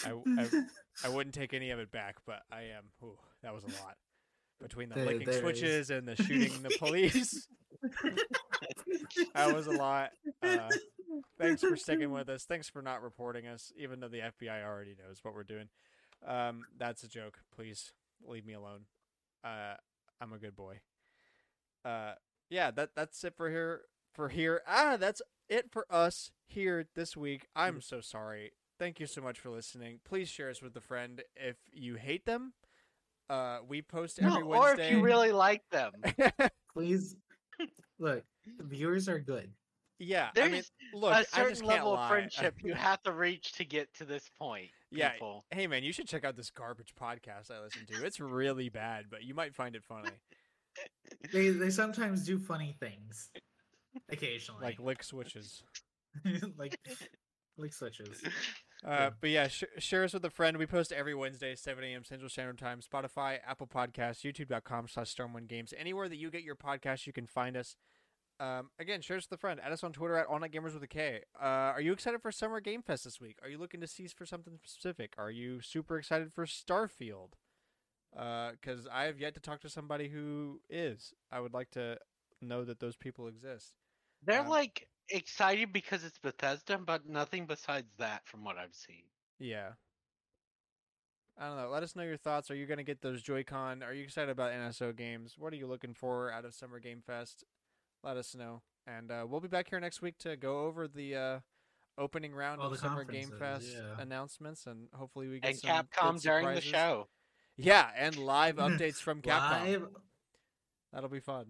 I, I, I wouldn't take any of it back, but I am. Ooh, that was a lot. Between the There- licking there is. switches and the shooting the police, *laughs* that was a lot. Uh, thanks for *laughs* sticking with us. Thanks for not reporting us, even though the FBI already knows what we're doing. Um, that's a joke. Please leave me alone. Uh, I'm a good boy. Uh, yeah, that that's it for here. For here, ah, that's it for us here this week. I'm so sorry. Thank you so much for listening. Please share us with a friend if you hate them. Uh, we post every No, or Wednesday. if you really like them. *laughs* please look viewers are good yeah, I mean, There's look, a I just certain can't level lie. of *laughs* friendship you have to reach to get to this point. Yeah, people. hey man, you should check out this garbage podcast I listen to. It's really bad, but you might find it funny. they they sometimes do funny things occasionally *laughs* Like lick switches. like like switches Uh, Yeah. but yeah, sh- share us with a friend. We post every Wednesday, 7 a.m. Central Standard Time. Spotify, Apple Podcasts, YouTube.com slash Stormwind Games. Anywhere that you get your podcast, you can find us. Um, again, share us with a friend. Add us on Twitter at All Night Gamers with a K. Uh, are you excited for Summer Game Fest this week? Are you looking to seize for something specific? Are you super excited for Starfield? because I have yet to talk to somebody who is. I would like to know that those people exist. They're Um, like excited because it's Bethesda, but nothing besides that from what I've seen. Yeah. I don't know. Let us know your thoughts. Are you going to get those Joy-Con? Are you excited about NSO games? What are you looking for out of Summer Game Fest? Let us know. And uh, we'll be back here next week to go over the uh, opening round All of the Summer Game Fest yeah. announcements, and hopefully we get And some good Capcom during the show. Yeah, and live *laughs* updates from Capcom. Live, That'll be fun.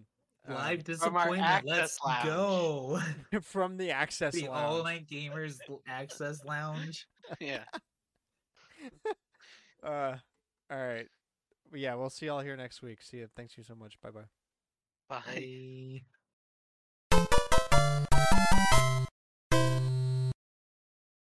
Um, live From our disappointment. Access Let's Lounge. go. *laughs* from the Access the Lounge. All Night Gamers Access Lounge. *laughs* yeah. Uh, all right. Yeah, we'll see y'all here next week. See you. Thanks you so much. Bye bye. Bye. Bye.